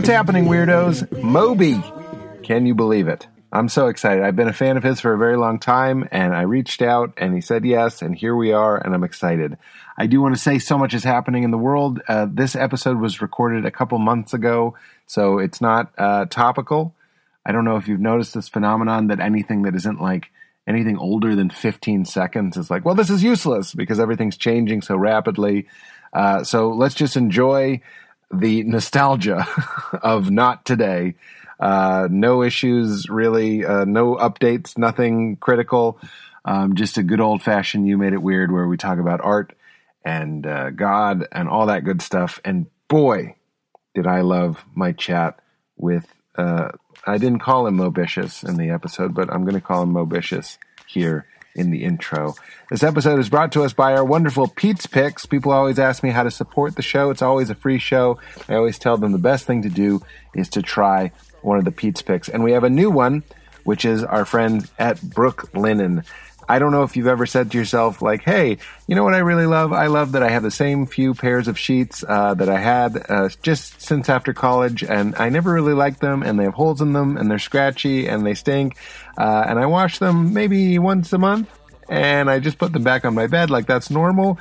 What's happening, weirdos? Moby! Can you believe it? I'm so excited. I've been a fan of his for a very long time, and I reached out and he said yes, and here we are, and I'm excited. I do want to say so much is happening in the world. Uh, this episode was recorded a couple months ago, so it's not uh, topical. I don't know if you've noticed this phenomenon that anything that isn't like anything older than 15 seconds is like, well, this is useless because everything's changing so rapidly. Uh, so let's just enjoy the nostalgia of not today. Uh, no issues, really. Uh, no updates, nothing critical. Um, just a good old fashioned You Made It Weird where we talk about art and uh, God and all that good stuff. And boy, did I love my chat with. Uh, I didn't call him Mobicious in the episode, but I'm going to call him Mobicious here in the intro. This episode is brought to us by our wonderful Pete's Picks. People always ask me how to support the show. It's always a free show. I always tell them the best thing to do is to try one of the Pete's Picks. And we have a new one, which is our friend at Brooklinen. I don't know if you've ever said to yourself, like, hey, you know what I really love? I love that I have the same few pairs of sheets uh, that I had uh, just since after college, and I never really liked them, and they have holes in them, and they're scratchy, and they stink, uh, and I wash them maybe once a month, and I just put them back on my bed like that's normal.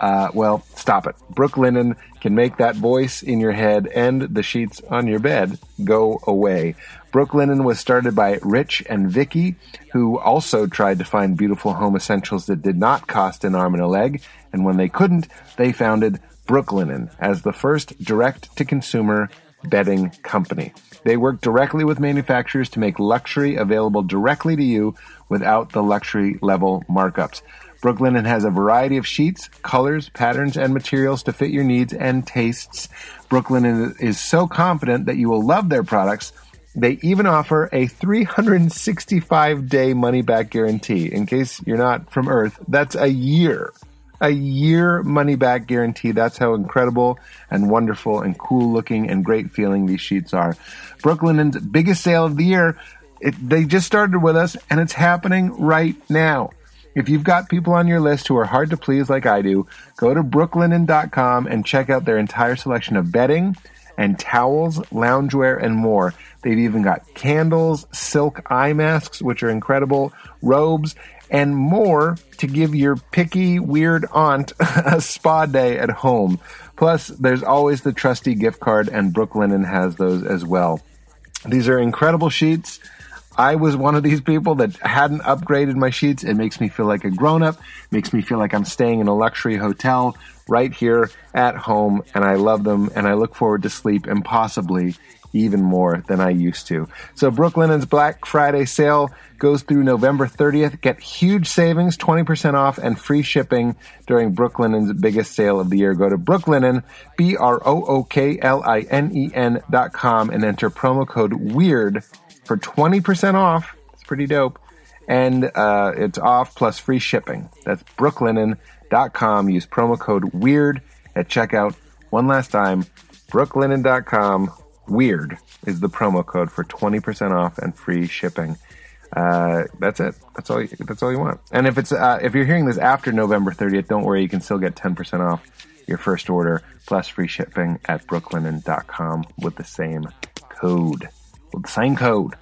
Uh, well, stop it. Brooklinen can make that voice in your head and the sheets on your bed go away. Brooklinen was started by Rich and Vicky, who also tried to find beautiful home essentials that did not cost an arm and a leg. And when they couldn't, they founded Brooklinen as the first direct to consumer bedding company. They work directly with manufacturers to make luxury available directly to you without the luxury level markups. Brooklinen has a variety of sheets, colors, patterns, and materials to fit your needs and tastes. Brooklinen is so confident that you will love their products they even offer a 365 day money back guarantee. In case you're not from Earth, that's a year. A year money back guarantee. That's how incredible and wonderful and cool looking and great feeling these sheets are. Brooklinen's biggest sale of the year. It, they just started with us and it's happening right now. If you've got people on your list who are hard to please like I do, go to brooklinen.com and check out their entire selection of bedding and towels, loungewear, and more. They've even got candles, silk eye masks, which are incredible, robes, and more to give your picky, weird aunt a spa day at home. Plus, there's always the trusty gift card, and Brooklinen has those as well. These are incredible sheets. I was one of these people that hadn't upgraded my sheets. It makes me feel like a grown up, makes me feel like I'm staying in a luxury hotel right here at home, and I love them, and I look forward to sleep and possibly even more than I used to. So Brooklinen's Black Friday sale goes through November 30th. Get huge savings, 20% off and free shipping during Brooklinen's biggest sale of the year. Go to Brooklinen, B-R-O-O-K-L-I-N-E-N dot com and enter promo code WEIRD for 20% off. It's pretty dope. And uh, it's off plus free shipping. That's brooklinen.com. Use promo code WEIRD at checkout. One last time, brooklinen.com Weird is the promo code for 20% off and free shipping. Uh, that's it. That's all. You, that's all you want. And if it's uh, if you're hearing this after November 30th, don't worry. You can still get 10% off your first order plus free shipping at brooklinen.com with the same code. With the same code.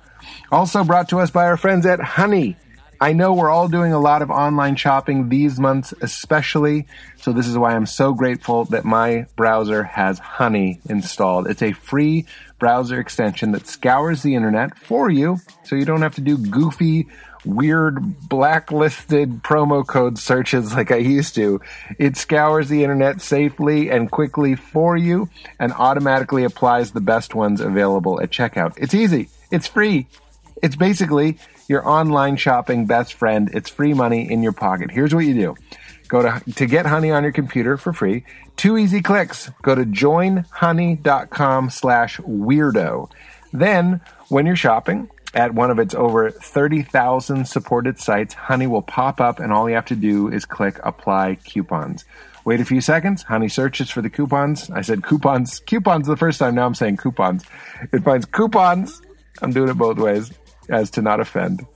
Also brought to us by our friends at Honey. I know we're all doing a lot of online shopping these months, especially. So this is why I'm so grateful that my browser has Honey installed. It's a free browser extension that scours the internet for you. So you don't have to do goofy, weird, blacklisted promo code searches like I used to. It scours the internet safely and quickly for you and automatically applies the best ones available at checkout. It's easy. It's free. It's basically your online shopping best friend. It's free money in your pocket. Here's what you do. Go to, to get honey on your computer for free. Two easy clicks. Go to joinhoney.com slash weirdo. Then, when you're shopping at one of its over 30,000 supported sites, Honey will pop up and all you have to do is click apply coupons. Wait a few seconds. Honey searches for the coupons. I said coupons. Coupons the first time. Now I'm saying coupons. It finds coupons. I'm doing it both ways as to not offend.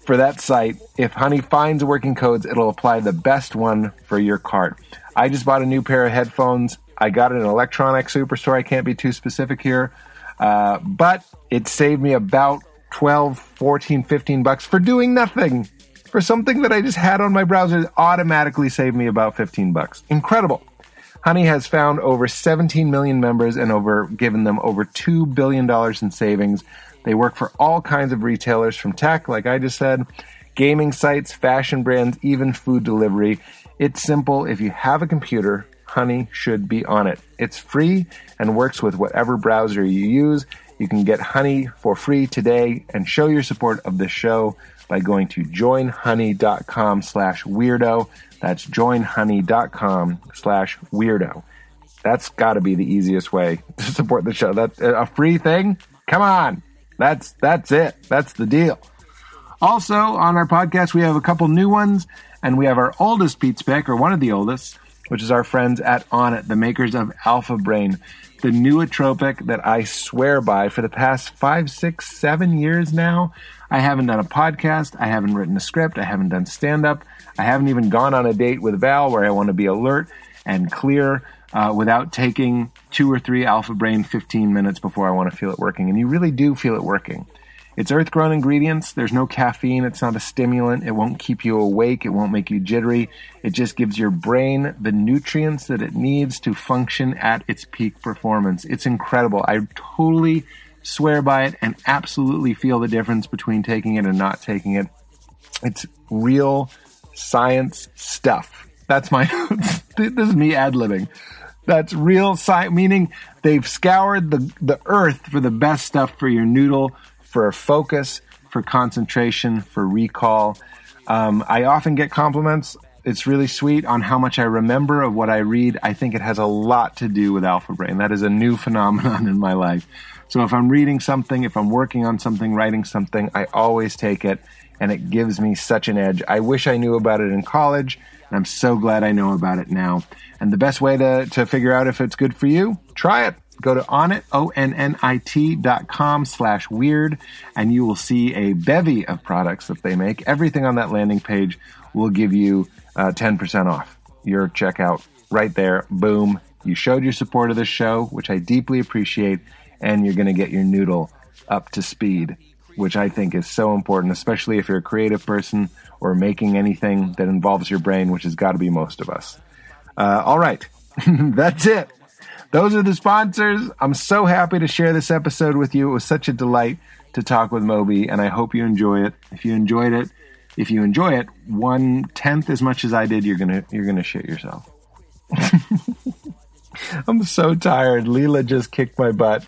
For that site, if Honey finds working codes, it'll apply the best one for your cart. I just bought a new pair of headphones. I got it in an electronic superstore. I can't be too specific here. Uh, but it saved me about 12, 14, 15 bucks for doing nothing. For something that I just had on my browser, automatically saved me about 15 bucks. Incredible. Honey has found over 17 million members and over given them over $2 billion in savings. They work for all kinds of retailers from tech, like I just said, gaming sites, fashion brands, even food delivery. It's simple. If you have a computer, Honey should be on it. It's free and works with whatever browser you use. You can get Honey for free today and show your support of the show by going to joinhoney.com slash weirdo. That's joinhoney.com slash weirdo. That's got to be the easiest way to support the show. That's a free thing. Come on. That's, that's it. That's the deal. Also on our podcast, we have a couple new ones and we have our oldest Pete's Pick or one of the oldest, which is our friends at Onnit, the makers of Alpha Brain, the nootropic that I swear by for the past five, six, seven years now. I haven't done a podcast. I haven't written a script. I haven't done stand up. I haven't even gone on a date with Val where I want to be alert and clear uh, without taking two or three Alpha Brain 15 minutes before I want to feel it working. And you really do feel it working. It's earth grown ingredients. There's no caffeine. It's not a stimulant. It won't keep you awake. It won't make you jittery. It just gives your brain the nutrients that it needs to function at its peak performance. It's incredible. I totally swear by it and absolutely feel the difference between taking it and not taking it. It's real science stuff. That's my, this is me ad libbing. That's real science, meaning they've scoured the, the earth for the best stuff for your noodle for focus, for concentration, for recall. Um, I often get compliments. It's really sweet on how much I remember of what I read. I think it has a lot to do with Alpha Brain. That is a new phenomenon in my life. So if I'm reading something, if I'm working on something, writing something, I always take it and it gives me such an edge. I wish I knew about it in college and I'm so glad I know about it now. And the best way to, to figure out if it's good for you, try it go to onnit, O-N-N-I-T dot com slash weird, and you will see a bevy of products that they make. Everything on that landing page will give you uh, 10% off your checkout right there. Boom. You showed your support of this show, which I deeply appreciate, and you're going to get your noodle up to speed, which I think is so important, especially if you're a creative person or making anything that involves your brain, which has got to be most of us. Uh, all right. That's it. Those are the sponsors. I'm so happy to share this episode with you. It was such a delight to talk with Moby, and I hope you enjoy it. If you enjoyed it, if you enjoy it one tenth as much as I did, you're gonna you're gonna shit yourself. I'm so tired. Leela just kicked my butt.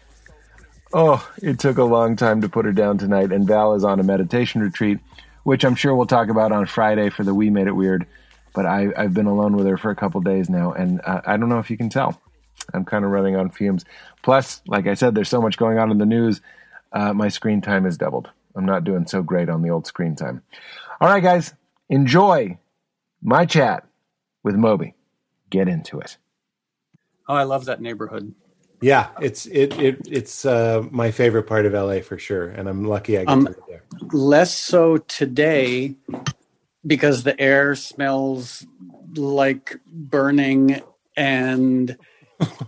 Oh, it took a long time to put her down tonight, and Val is on a meditation retreat, which I'm sure we'll talk about on Friday for the We Made It Weird. But I, have been alone with her for a couple days now, and uh, I don't know if you can tell. I'm kind of running on fumes. Plus, like I said, there's so much going on in the news. Uh, my screen time is doubled. I'm not doing so great on the old screen time. All right, guys, enjoy my chat with Moby. Get into it. Oh, I love that neighborhood. Yeah, it's it, it it's uh, my favorite part of LA for sure, and I'm lucky I get um, to live there. Less so today because the air smells like burning and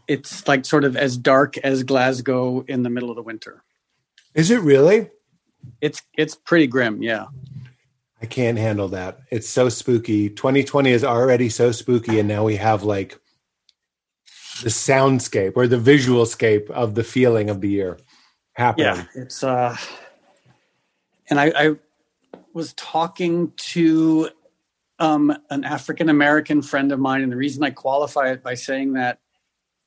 it's like sort of as dark as Glasgow in the middle of the winter. Is it really? It's it's pretty grim, yeah. I can't handle that. It's so spooky. 2020 is already so spooky and now we have like the soundscape or the visual scape of the feeling of the year happening. Yeah, it's uh and I, I was talking to um, an African American friend of mine, and the reason I qualify it by saying that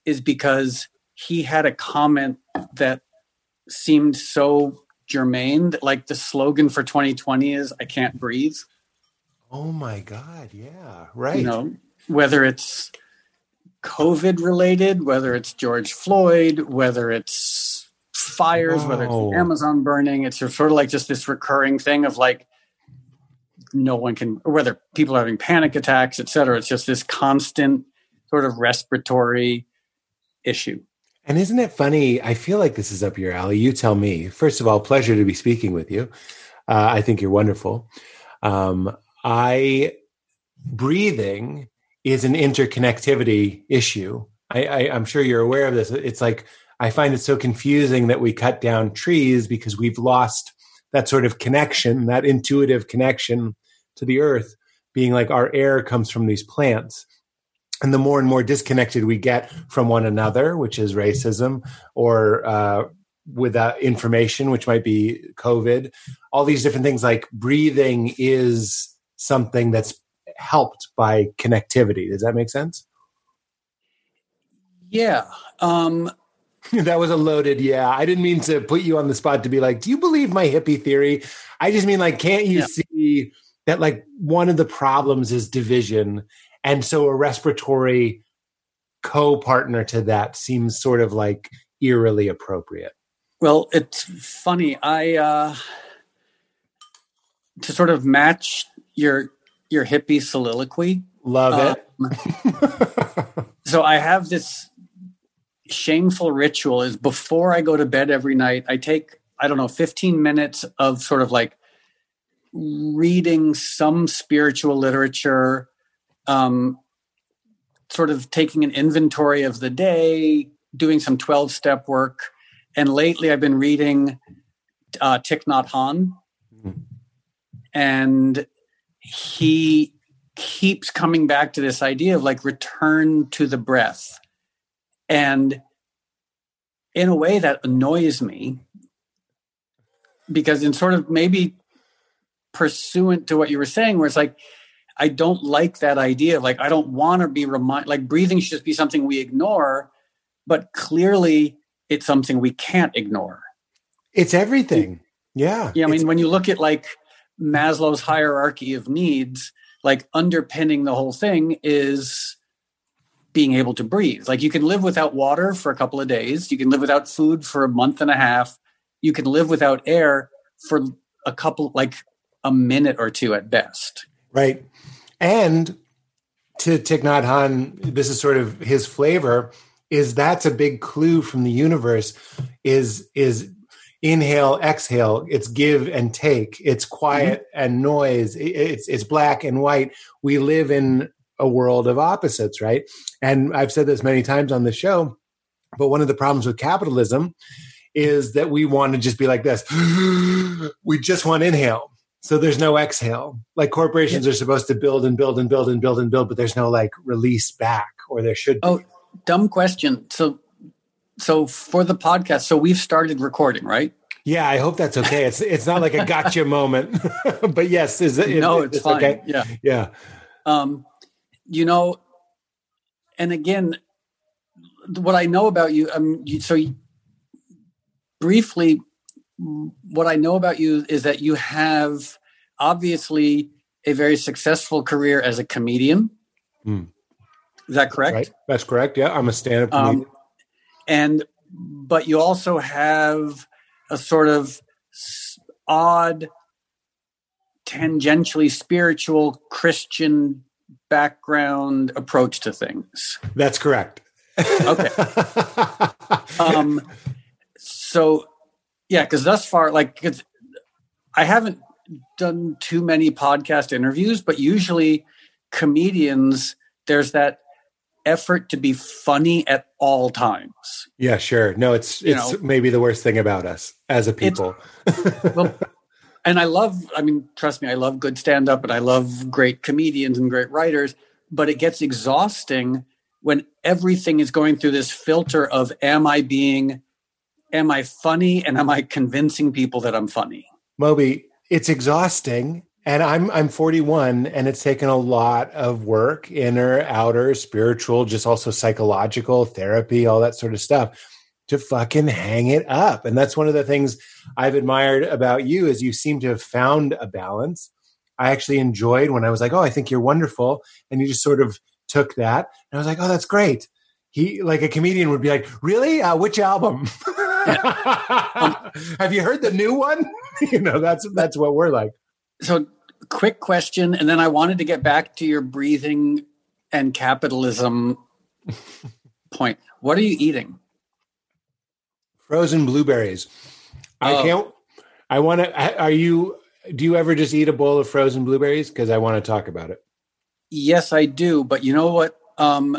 is because he had a comment that seemed so germane that like the slogan for 2020 is I can't breathe. Oh my God. Yeah. Right. You know, whether it's COVID related, whether it's George Floyd, whether it's fires, Whoa. whether it's Amazon burning, it's sort of like just this recurring thing of like no one can, whether people are having panic attacks, et cetera. It's just this constant sort of respiratory issue. And isn't it funny? I feel like this is up your alley. You tell me. First of all, pleasure to be speaking with you. Uh, I think you're wonderful. Um, I breathing is an interconnectivity issue I, I, I'm sure you're aware of this. It's like I find it so confusing that we cut down trees because we've lost that sort of connection, that intuitive connection to the earth, being like our air comes from these plants. And the more and more disconnected we get from one another, which is racism, or uh, without information, which might be COVID, all these different things like breathing is something that's helped by connectivity. Does that make sense? Yeah. Um, that was a loaded yeah. I didn't mean to put you on the spot to be like, do you believe my hippie theory? I just mean like, can't you yeah. see that like one of the problems is division? And so a respiratory co-partner to that seems sort of like eerily appropriate. Well, it's funny. I uh to sort of match your your hippie soliloquy. Love it. Um, so I have this shameful ritual is before I go to bed every night, I take, I don't know, 15 minutes of sort of like reading some spiritual literature, um, sort of taking an inventory of the day, doing some 12 step work. And lately I've been reading uh, Thich Nhat Hanh. And he keeps coming back to this idea of like return to the breath and in a way that annoys me because in sort of maybe pursuant to what you were saying where it's like i don't like that idea like i don't want to be remind like breathing should just be something we ignore but clearly it's something we can't ignore it's everything yeah yeah i mean when you look at like maslow's hierarchy of needs like underpinning the whole thing is being able to breathe. Like you can live without water for a couple of days, you can live without food for a month and a half, you can live without air for a couple, like a minute or two at best. Right. And to Thich Nhat Hanh, this is sort of his flavor. Is that's a big clue from the universe? Is is inhale, exhale. It's give and take. It's quiet mm-hmm. and noise. It's it's black and white. We live in a world of opposites, right? And I've said this many times on the show, but one of the problems with capitalism is that we want to just be like this. we just want inhale. So there's no exhale. Like corporations are supposed to build and build and build and build and build, but there's no like release back or there should be. Oh, dumb question. So so for the podcast, so we've started recording, right? Yeah, I hope that's okay. It's it's not like a gotcha moment, but yes, is it? No, it's, it's fine. Okay? Yeah, yeah. Um, you know, and again, what I know about you, um, you, so you, briefly, what I know about you is that you have obviously a very successful career as a comedian. Mm. Is that correct? Right. That's correct. Yeah, I'm a stand-up um, comedian. Um, and but you also have a sort of odd, tangentially spiritual Christian background approach to things. That's correct. okay. Um, so, yeah, because thus far, like, cause I haven't done too many podcast interviews, but usually comedians, there's that effort to be funny at all times. Yeah, sure. No, it's you it's know, maybe the worst thing about us as a people. well, and I love, I mean, trust me, I love good stand up and I love great comedians and great writers, but it gets exhausting when everything is going through this filter of am I being, am I funny and am I convincing people that I'm funny? Moby, it's exhausting. And I'm I'm 41 and it's taken a lot of work, inner, outer, spiritual, just also psychological, therapy, all that sort of stuff to fucking hang it up. And that's one of the things I've admired about you is you seem to have found a balance. I actually enjoyed when I was like, "Oh, I think you're wonderful," and you just sort of took that, and I was like, "Oh, that's great." He like a comedian would be like, "Really? Uh, which album? have you heard the new one?" you know, that's that's what we're like. So, quick question, and then I wanted to get back to your breathing and capitalism point. What are you eating? Frozen blueberries. I oh. can't. I want to. Are you? Do you ever just eat a bowl of frozen blueberries? Because I want to talk about it. Yes, I do. But you know what? Um,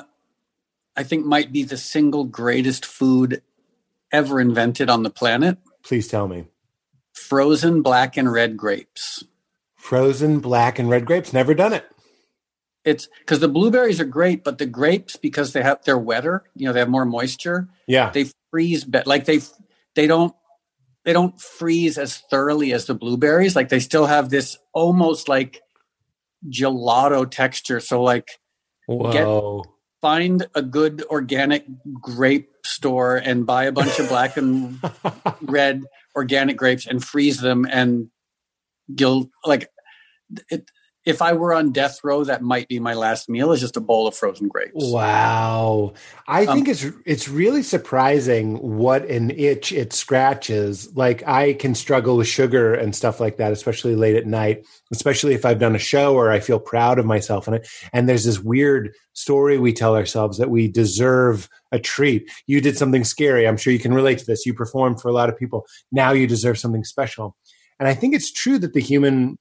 I think might be the single greatest food ever invented on the planet. Please tell me. Frozen black and red grapes. Frozen black and red grapes. Never done it. It's because the blueberries are great, but the grapes because they have they're wetter. You know, they have more moisture. Yeah, they freeze. Be- like they they don't they don't freeze as thoroughly as the blueberries. Like they still have this almost like gelato texture. So like, Whoa. get find a good organic grape store and buy a bunch of black and red organic grapes and freeze them and you'll like it if I were on death row, that might be my last meal is just a bowl of frozen grapes. Wow. I um, think it's it's really surprising what an itch it scratches. Like I can struggle with sugar and stuff like that, especially late at night, especially if I've done a show or I feel proud of myself it. And there's this weird story we tell ourselves that we deserve a treat. You did something scary. I'm sure you can relate to this. You performed for a lot of people. Now you deserve something special. And I think it's true that the human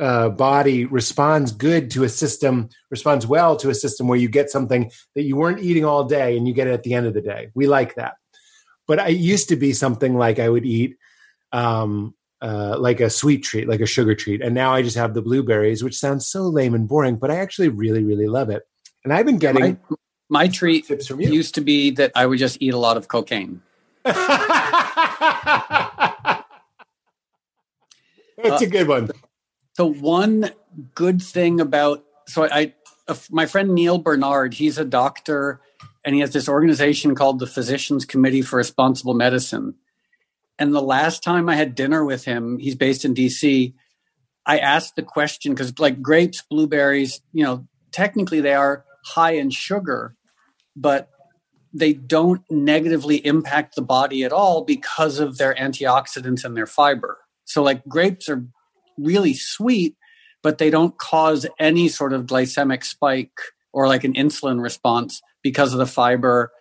uh, body responds good to a system, responds well to a system where you get something that you weren't eating all day and you get it at the end of the day. We like that. But I used to be something like I would eat um, uh, like a sweet treat, like a sugar treat. And now I just have the blueberries, which sounds so lame and boring, but I actually really, really love it. And I've been getting my, my treat tips from you. used to be that I would just eat a lot of cocaine. That's uh, a good one. So one good thing about so I, I my friend Neal Barnard, he's a doctor and he has this organization called the Physicians Committee for Responsible Medicine. And the last time I had dinner with him, he's based in DC. I asked the question because like grapes, blueberries, you know, technically they are high in sugar, but they don't negatively impact the body at all because of their antioxidants and their fiber. So like grapes are really sweet, but they don't cause any sort of glycemic spike or like an insulin response because of the fiber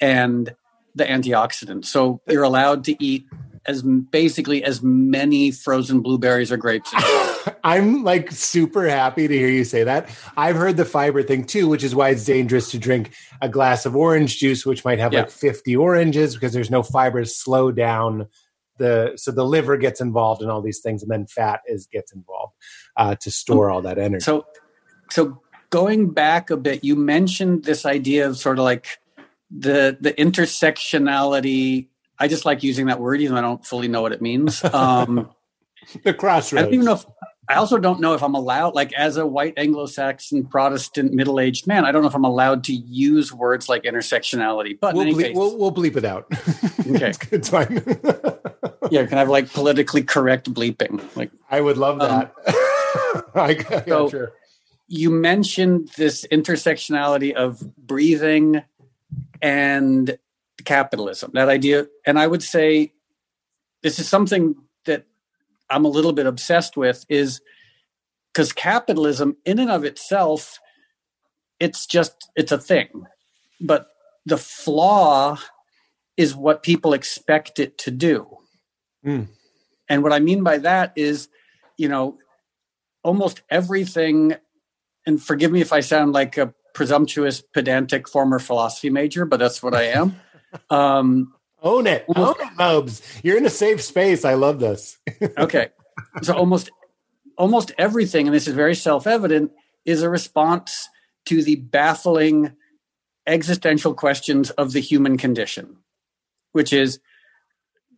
and the antioxidants. So you're allowed to eat as basically as many frozen blueberries or grapes. I'm like super happy to hear you say that. I've heard the fiber thing too, which is why it's dangerous to drink a glass of orange juice, which might have yeah. like 50 oranges because there's no fiber to slow down the so the liver gets involved in all these things, and then fat is gets involved uh, to store all that energy. So, so going back a bit, you mentioned this idea of sort of like the the intersectionality. I just like using that word, even though I don't fully know what it means. Um, the crossroads. I don't even know if I also don't know if I'm allowed, like as a white Anglo-Saxon Protestant middle-aged man, I don't know if I'm allowed to use words like intersectionality. But we'll, bleep, case, we'll, we'll bleep it out. Okay, it's, it's fine. yeah, can I have like politically correct bleeping? Like I would love that. Um, I, so sure. You mentioned this intersectionality of breathing and capitalism. That idea, and I would say this is something I'm a little bit obsessed with is because capitalism in and of itself it's just it's a thing. But the flaw is what people expect it to do. Mm. and what i mean by that is you know almost everything and forgive me if i sound like a presumptuous pedantic former philosophy major but that's what i am. Um, Own it. Own it, Mobes. You're in a safe space. I love this. okay. So almost almost everything, and this is very self-evident, is a response to the baffling existential questions of the human condition, which is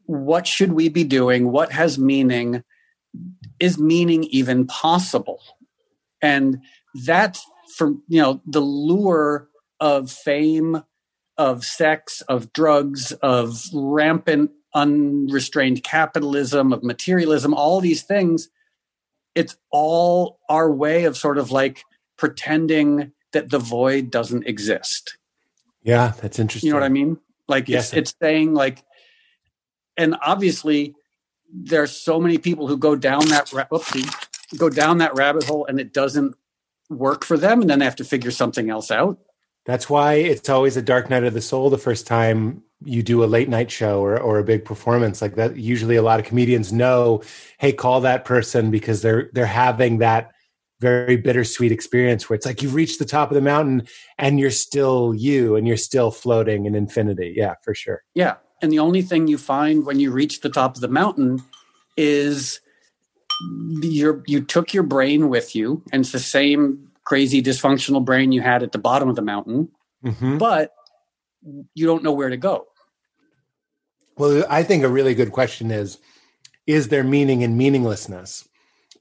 what should we be doing? What has meaning? Is meaning even possible? And that's for you know the lure of fame of sex, of drugs, of rampant unrestrained capitalism, of materialism, all these things. It's all our way of sort of like pretending that the void doesn't exist. Yeah, that's interesting. You know what I mean? Like yes. it's, it's saying like, and obviously there's so many people who go down that ra- oopsie, go down that rabbit hole and it doesn't work for them, and then they have to figure something else out. That's why it's always a dark night of the soul the first time you do a late night show or, or a big performance like that. Usually a lot of comedians know, hey, call that person because they're they're having that very bittersweet experience where it's like you've reached the top of the mountain and you're still you and you're still floating in infinity. Yeah, for sure. Yeah. And the only thing you find when you reach the top of the mountain is your you took your brain with you and it's the same crazy dysfunctional brain you had at the bottom of the mountain mm-hmm. but you don't know where to go. Well i think a really good question is is there meaning in meaninglessness?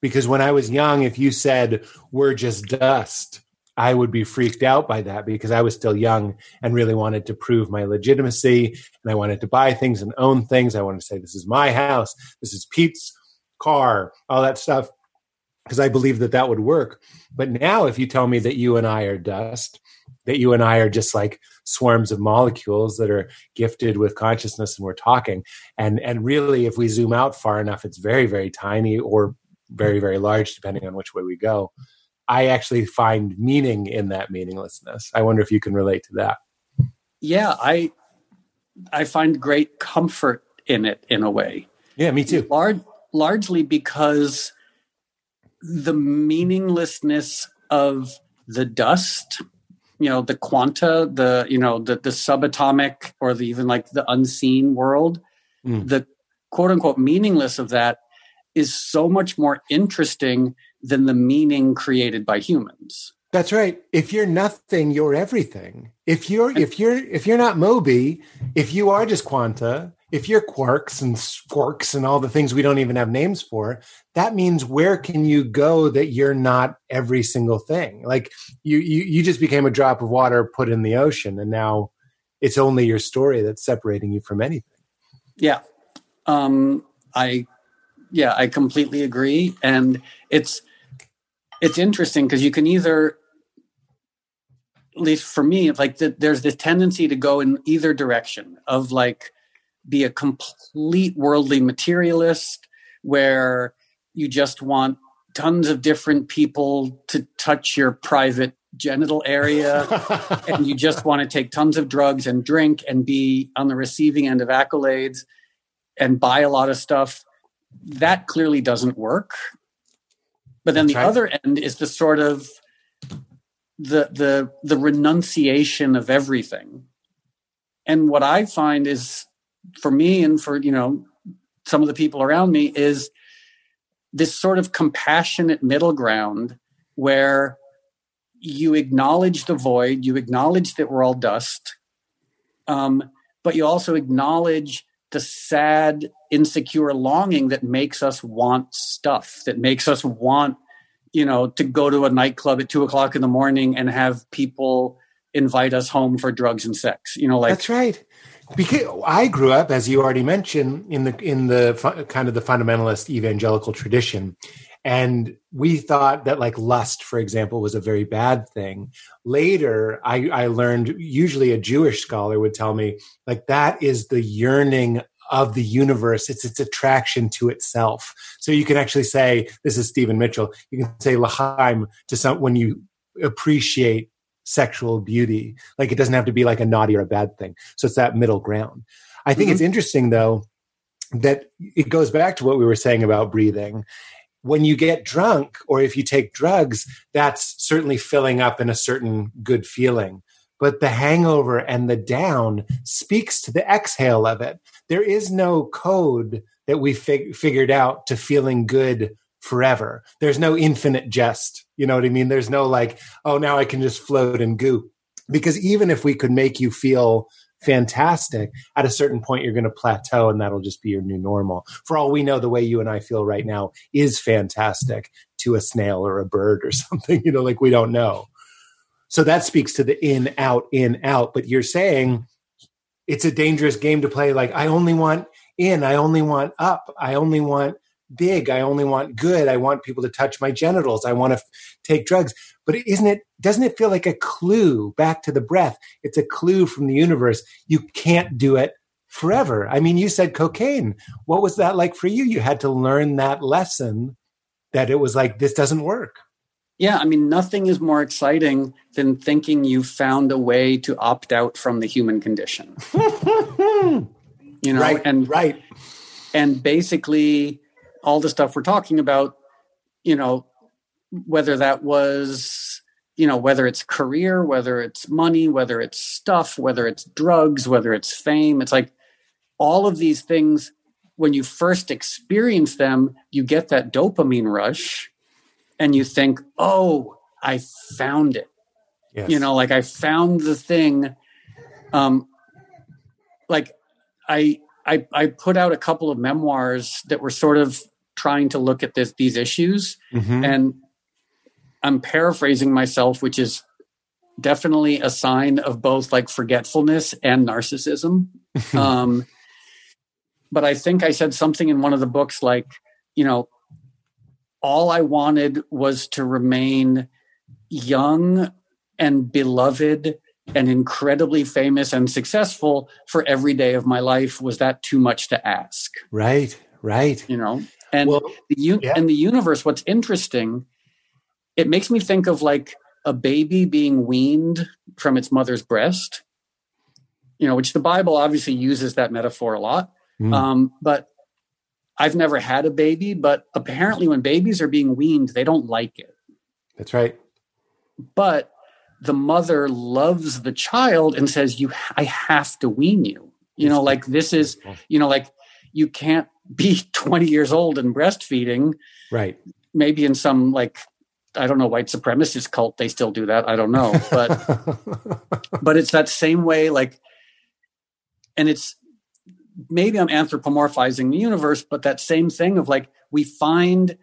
Because when i was young if you said we're just dust i would be freaked out by that because i was still young and really wanted to prove my legitimacy and i wanted to buy things and own things. I wanted to say this is my house. This is pete's car, all that stuff, because I believe that that would work. But now, if you tell me that you and I are dust, that you and I are just like swarms of molecules that are gifted with consciousness and we're talking, and and really, if we zoom out far enough, it's very very tiny or very very large, depending on which way we go. I actually find meaning in that meaninglessness. I wonder if you can relate to that. Yeah, I I find great comfort in it in a way. Yeah, me too. Large largely because the meaninglessness of the dust you know the quanta the you know the the subatomic or the even like the unseen world mm. the quote unquote meaningless of that is so much more interesting than the meaning created by humans. That's right. If you're nothing you're everything. If you're if you're if you're not moby if you are just quanta if you're quarks and squarks and all the things we don't even have names for, that means where can you go that you're not every single thing? Like you, you, you just became a drop of water put in the ocean, and now it's only your story that's separating you from anything. Yeah, um, I, yeah, I completely agree, and it's it's interesting because you can either at least for me like the, there's this tendency to go in either direction of like be a complete worldly materialist where you just want tons of different people to touch your private genital area and you just want to take tons of drugs and drink and be on the receiving end of accolades and buy a lot of stuff. That clearly doesn't work. But then the other end is the sort of the the the renunciation of everything. And what i find is for me and for you know some of the people around me is this sort of compassionate middle ground where you acknowledge the void you acknowledge that we're all dust um, but you also acknowledge the sad insecure longing that makes us want stuff that makes us want you know to go to a nightclub at two o'clock in the morning and have people invite us home for drugs and sex you know like that's right because I grew up, as you already mentioned, in the in the kind of the fundamentalist evangelical tradition, and we thought that like lust, for example, was a very bad thing. Later, I, I learned usually a Jewish scholar would tell me like that is the yearning of the universe. It's its attraction to itself. So you can actually say, this is Stephen Mitchell. You can say l'chaim to some when you appreciate sexual beauty. Like it doesn't have to be like a naughty or a bad thing. So it's that middle ground. I think mm-hmm. it's interesting though that it goes back to what we were saying about breathing. When you get drunk or if you take drugs, that's certainly filling up in a certain good feeling. But the hangover and the down speaks to the exhale of it. There is no code that we fig- figured out to feeling good forever. There's no infinite jest. You know what I mean? There's no like, oh, now I can just float and goop. Because even if we could make you feel fantastic, at a certain point you're going to plateau and that'll just be your new normal. For all we know, the way you and I feel right now is fantastic to a snail or a bird or something, you know, like we don't know. So that speaks to the in, out, in, out. But you're saying it's a dangerous game to play. Like, I only want in, I only want up, I only want big. I only want good. I want people to touch my genitals. I want to f- take drugs. But isn't it, doesn't it feel like a clue back to the breath? It's a clue from the universe. You can't do it forever. I mean, you said cocaine. What was that like for you? You had to learn that lesson that it was like, this doesn't work. Yeah, I mean, nothing is more exciting than thinking you found a way to opt out from the human condition. you know, right, and right, and basically all the stuff we're talking about, you know, whether that was you know whether it's career whether it's money whether it's stuff whether it's drugs whether it's fame it's like all of these things when you first experience them you get that dopamine rush and you think oh i found it yes. you know like i found the thing um like I, I i put out a couple of memoirs that were sort of trying to look at this these issues mm-hmm. and I'm paraphrasing myself, which is definitely a sign of both like forgetfulness and narcissism. um, but I think I said something in one of the books like, you know, all I wanted was to remain young and beloved and incredibly famous and successful for every day of my life. Was that too much to ask? Right, right. You know, and well, the yeah. and the universe. What's interesting it makes me think of like a baby being weaned from its mother's breast you know which the bible obviously uses that metaphor a lot mm. um, but i've never had a baby but apparently when babies are being weaned they don't like it that's right but the mother loves the child and says you i have to wean you you know like this is you know like you can't be 20 years old and breastfeeding right. maybe in some like I don't know white supremacist cult they still do that I don't know but but it's that same way like and it's maybe I'm anthropomorphizing the universe but that same thing of like we find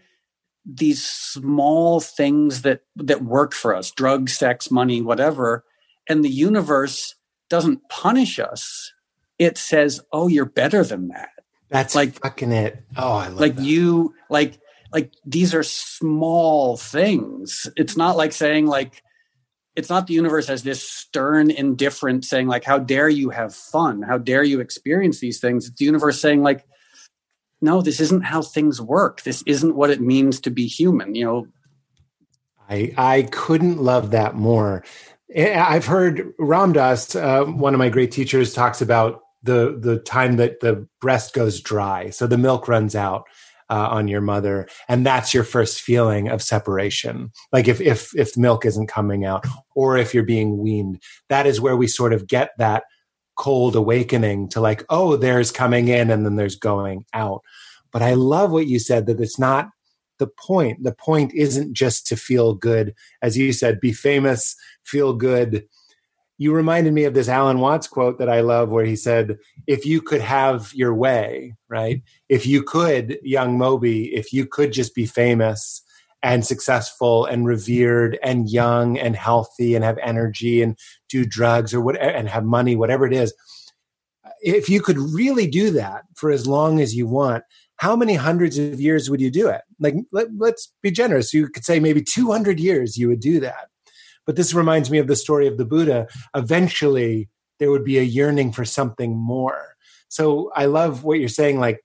these small things that that work for us drugs sex money whatever and the universe doesn't punish us. It says oh you're better than that that's like fucking it. Oh I love like that. you like like these are small things. It's not like saying like it's not the universe as this stern indifferent saying like how dare you have fun? How dare you experience these things? It's the universe saying like no this isn't how things work. This isn't what it means to be human you know? I i couldn't love that more. I've heard ram dass uh, one of my great teachers talks about the the time that the breast goes dry. So the milk runs out uh, on your mother and that's your first feeling of separation. Like if if if milk isn't coming out or if you're being weaned that is where we sort of get that cold awakening to like oh there's coming in and then there's going out. But i love what you said that it's not the point. The point isn't just to feel good. As you said be famous feel good you reminded me of this Alan Watts quote that I love where he said, if you could have your way, right? If you could, young Moby, if you could just be famous and successful and revered and young and healthy and have energy and do drugs or whatever and have money, whatever it is, if you could really do that for as long as you want, how many hundreds of years would you do it? Like, let, us be generous. You could say maybe 200 years you would do that but this reminds me of the story of the Buddha. Eventually, there would be a yearning for something more. So I love what you're saying, like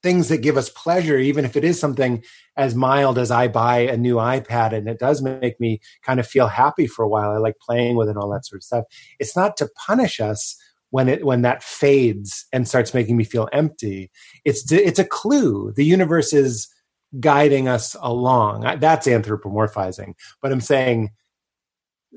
things that give us pleasure, even if it is something as mild as I buy a new iPad and it does make me kind of feel happy for a while. I like playing with it and all that sort of stuff. It's not to punish us when it when that fades and starts making me feel empty. It's to, it's a clue. The universe is guiding us along. That's anthropomorphizing. But I'm saying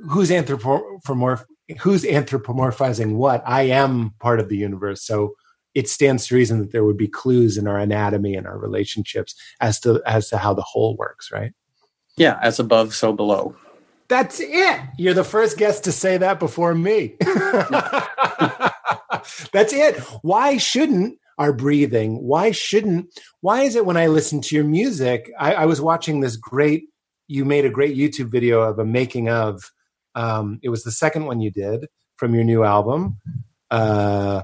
who's anthropomorph who's anthropomorphizing what? I am part of the universe. So it stands to reason that there would be clues in our anatomy and our relationships as to as to how the whole works right? Yeah as above so below. That's it. You're the first guest to say that before me. That's it. Why shouldn't our breathing why shouldn't why is it when i listen to your music I, I was watching this great you made a great youtube video of a making of um, it was the second one you did from your new album. Uh,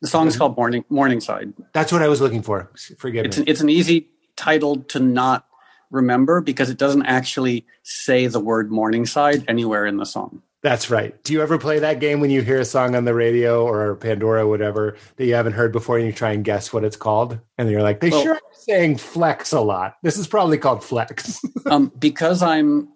the song is called Morning Morningside. That's what I was looking for. Forgive it's me. An, it's an easy title to not remember because it doesn't actually say the word Morningside anywhere in the song. That's right. Do you ever play that game when you hear a song on the radio or Pandora, or whatever, that you haven't heard before, and you try and guess what it's called, and you're like, they well, sure are saying flex a lot. This is probably called flex. um, because I'm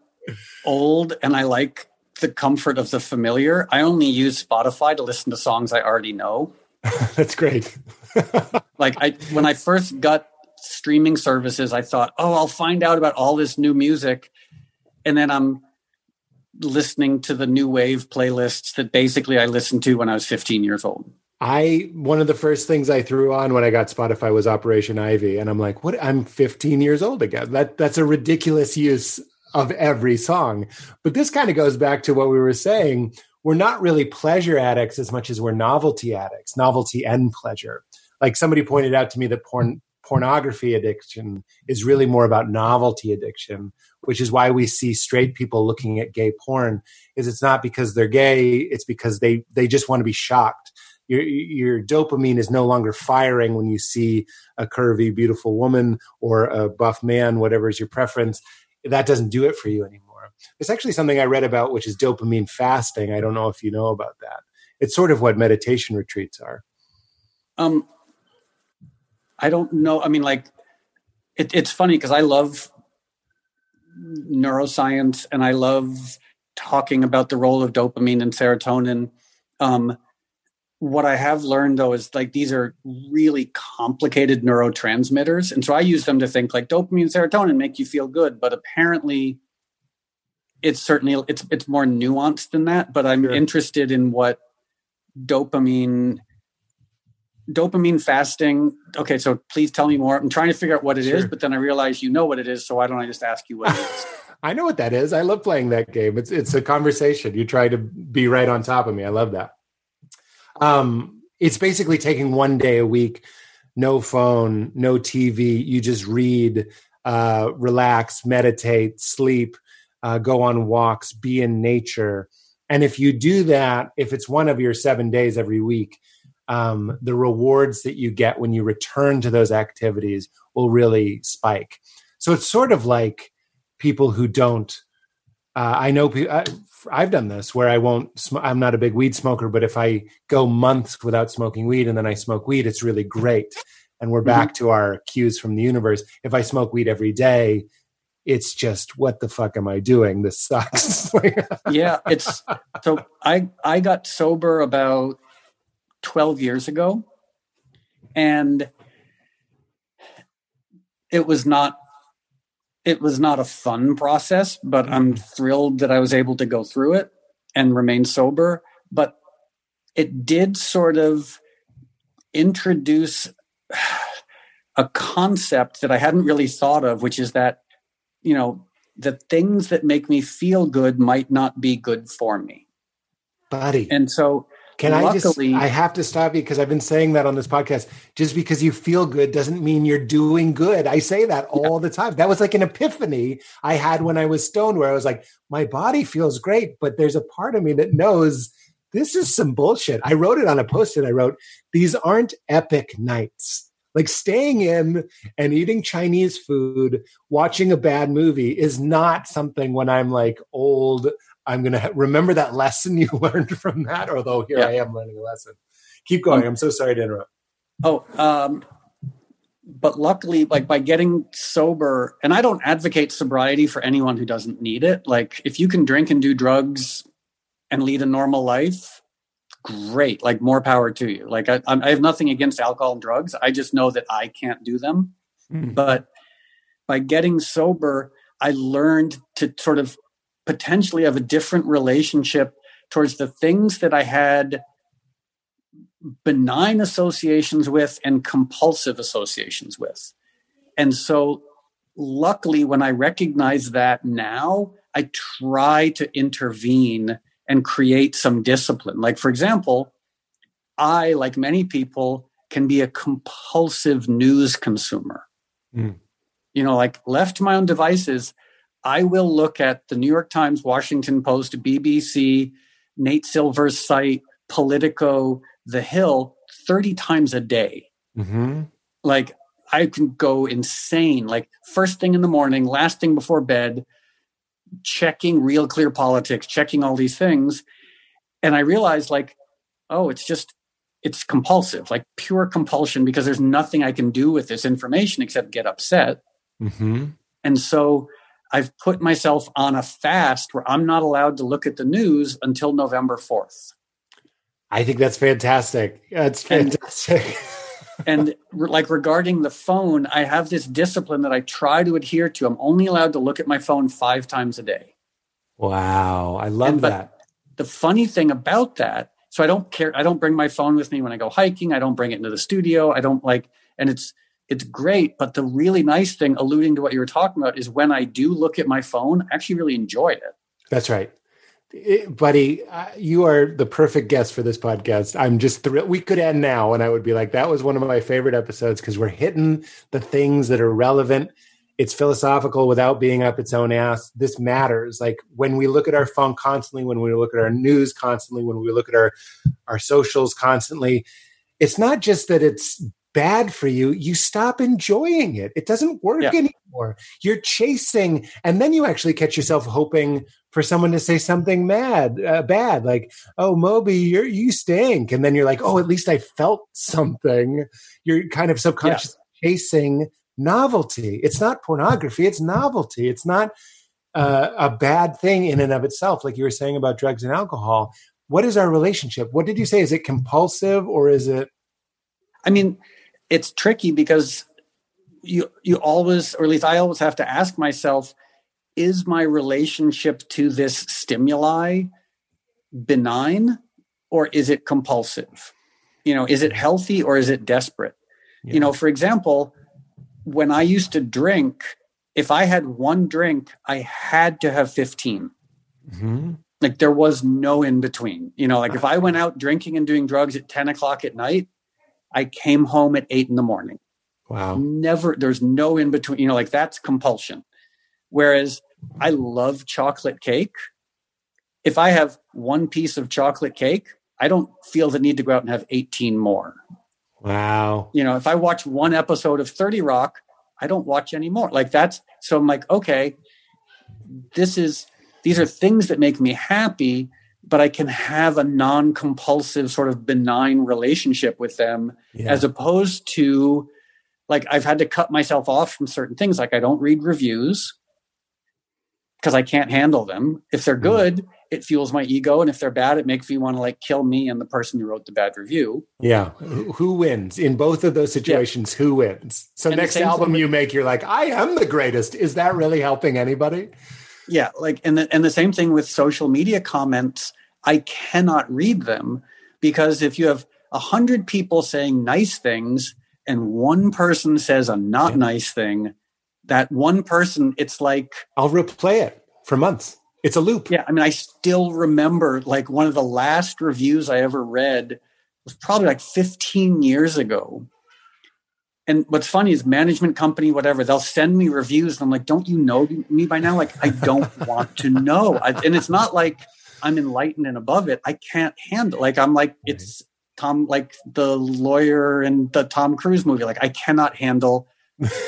old and I like the comfort of the familiar. I only use Spotify to listen to songs I already know. That's great. like I when I first got streaming services, I thought, oh, I'll find out about all this new music. And then I'm listening to the new wave playlists that basically I listened to when I was 15 years old. I one of the first things I threw on when I got Spotify was Operation Ivy, and I'm like, "What? I'm 15 years old again. That that's a ridiculous use of every song." But this kind of goes back to what we were saying. We're not really pleasure addicts as much as we're novelty addicts, novelty and pleasure. Like somebody pointed out to me that porn pornography addiction is really more about novelty addiction, which is why we see straight people looking at gay porn. Is it's not because they're gay; it's because they they just want to be shocked your your dopamine is no longer firing when you see a curvy, beautiful woman or a buff man, whatever is your preference. That doesn't do it for you anymore. There's actually something I read about, which is dopamine fasting. I don't know if you know about that. It's sort of what meditation retreats are. Um, I don't know. I mean, like, it, it's funny because I love neuroscience and I love talking about the role of dopamine and serotonin. Um, what I have learned though is like these are really complicated neurotransmitters. And so I use them to think like dopamine and serotonin make you feel good, but apparently it's certainly it's it's more nuanced than that. But I'm sure. interested in what dopamine dopamine fasting. Okay, so please tell me more. I'm trying to figure out what it sure. is, but then I realize you know what it is, so why don't I just ask you what it is? I know what that is. I love playing that game. It's it's a conversation. You try to be right on top of me. I love that. Um, it's basically taking one day a week, no phone, no TV. You just read, uh, relax, meditate, sleep, uh, go on walks, be in nature. And if you do that, if it's one of your seven days every week, um, the rewards that you get when you return to those activities will really spike. So it's sort of like people who don't. Uh, I know uh, I've done this where I won't. Sm- I'm not a big weed smoker, but if I go months without smoking weed and then I smoke weed, it's really great. And we're back mm-hmm. to our cues from the universe. If I smoke weed every day, it's just what the fuck am I doing? This sucks. yeah, it's so I I got sober about 12 years ago and it was not it was not a fun process, but I'm thrilled that I was able to go through it and remain sober. But it did sort of introduce a concept that I hadn't really thought of, which is that, you know, the things that make me feel good might not be good for me. Buddy. And so can Luckily, I just? I have to stop you because I've been saying that on this podcast. Just because you feel good doesn't mean you're doing good. I say that all the time. That was like an epiphany I had when I was stoned, where I was like, my body feels great, but there's a part of me that knows this is some bullshit. I wrote it on a post-it. I wrote, "These aren't epic nights." Like staying in and eating Chinese food, watching a bad movie is not something when I'm like old I'm going to remember that lesson you learned from that. Although here yeah. I am learning a lesson. Keep going. Um, I'm so sorry to interrupt. Oh, um, but luckily, like by getting sober, and I don't advocate sobriety for anyone who doesn't need it. Like if you can drink and do drugs and lead a normal life, great. Like more power to you. Like I, I have nothing against alcohol and drugs. I just know that I can't do them. Mm. But by getting sober, I learned to sort of potentially have a different relationship towards the things that I had benign associations with and compulsive associations with. And so, luckily, when I recognize that now, I try to intervene and create some discipline. Like, for example, I, like many people, can be a compulsive news consumer. Mm. You know, like left to my own devices, I will look at the New York Times, Washington Post, BBC, Nate Silver's site, Politico, The Hill 30 times a day. Mm-hmm. Like I can go insane, like first thing in the morning, last thing before bed, checking real clear politics, checking all these things. And I realized like, oh, it's just, it's compulsive, like pure compulsion because there's nothing I can do with this information except get upset. Mm-hmm. And so I've put myself on a fast where I'm not allowed to look at the news until November 4th. I think that's fantastic. That's fantastic. and like regarding the phone, I have this discipline that I try to adhere to. I'm only allowed to look at my phone five times a day. Wow, I love and, that. The funny thing about that, so I don't care. I don't bring my phone with me when I go hiking. I don't bring it into the studio. I don't like, and it's it's great. But the really nice thing, alluding to what you were talking about, is when I do look at my phone, I actually really enjoy it. That's right. It, buddy, uh, you are the perfect guest for this podcast. I'm just thrilled. We could end now, and I would be like, that was one of my favorite episodes because we're hitting the things that are relevant. It's philosophical without being up its own ass. This matters. Like when we look at our phone constantly, when we look at our news constantly, when we look at our our socials constantly, it's not just that it's bad for you, you stop enjoying it. It doesn't work yeah. anymore. You're chasing, and then you actually catch yourself hoping for someone to say something mad, uh, bad, like, "Oh, Moby, you're you stink," and then you're like, "Oh, at least I felt something." You're kind of subconsciously yeah. chasing novelty. It's not pornography. It's novelty. It's not uh, a bad thing in and of itself, like you were saying about drugs and alcohol. What is our relationship? What did you say? Is it compulsive or is it? I mean, it's tricky because you you always or at least i always have to ask myself is my relationship to this stimuli benign or is it compulsive you know is it healthy or is it desperate yeah. you know for example when i used to drink if i had one drink i had to have 15 mm-hmm. like there was no in between you know like if i went out drinking and doing drugs at 10 o'clock at night I came home at eight in the morning. Wow. Never, there's no in between, you know, like that's compulsion. Whereas I love chocolate cake. If I have one piece of chocolate cake, I don't feel the need to go out and have 18 more. Wow. You know, if I watch one episode of 30 Rock, I don't watch anymore. Like that's so I'm like, okay, this is these are things that make me happy but I can have a non compulsive, sort of benign relationship with them yeah. as opposed to like I've had to cut myself off from certain things. Like I don't read reviews because I can't handle them. If they're mm. good, mm. it fuels my ego. And if they're bad, it makes me want to like kill me and the person who wrote the bad review. Yeah. Who wins in both of those situations? Yeah. Who wins? So and next album you make, you're like, I am the greatest. Is that really helping anybody? Yeah, like and the and the same thing with social media comments. I cannot read them because if you have a hundred people saying nice things and one person says a not yeah. nice thing, that one person, it's like I'll replay it for months. It's a loop. Yeah, I mean, I still remember like one of the last reviews I ever read was probably like 15 years ago and what's funny is management company whatever they'll send me reviews and i'm like don't you know me by now? Like i don't want to know. I, and it's not like i'm enlightened and above it. I can't handle like i'm like it's tom like the lawyer in the tom cruise movie. Like i cannot handle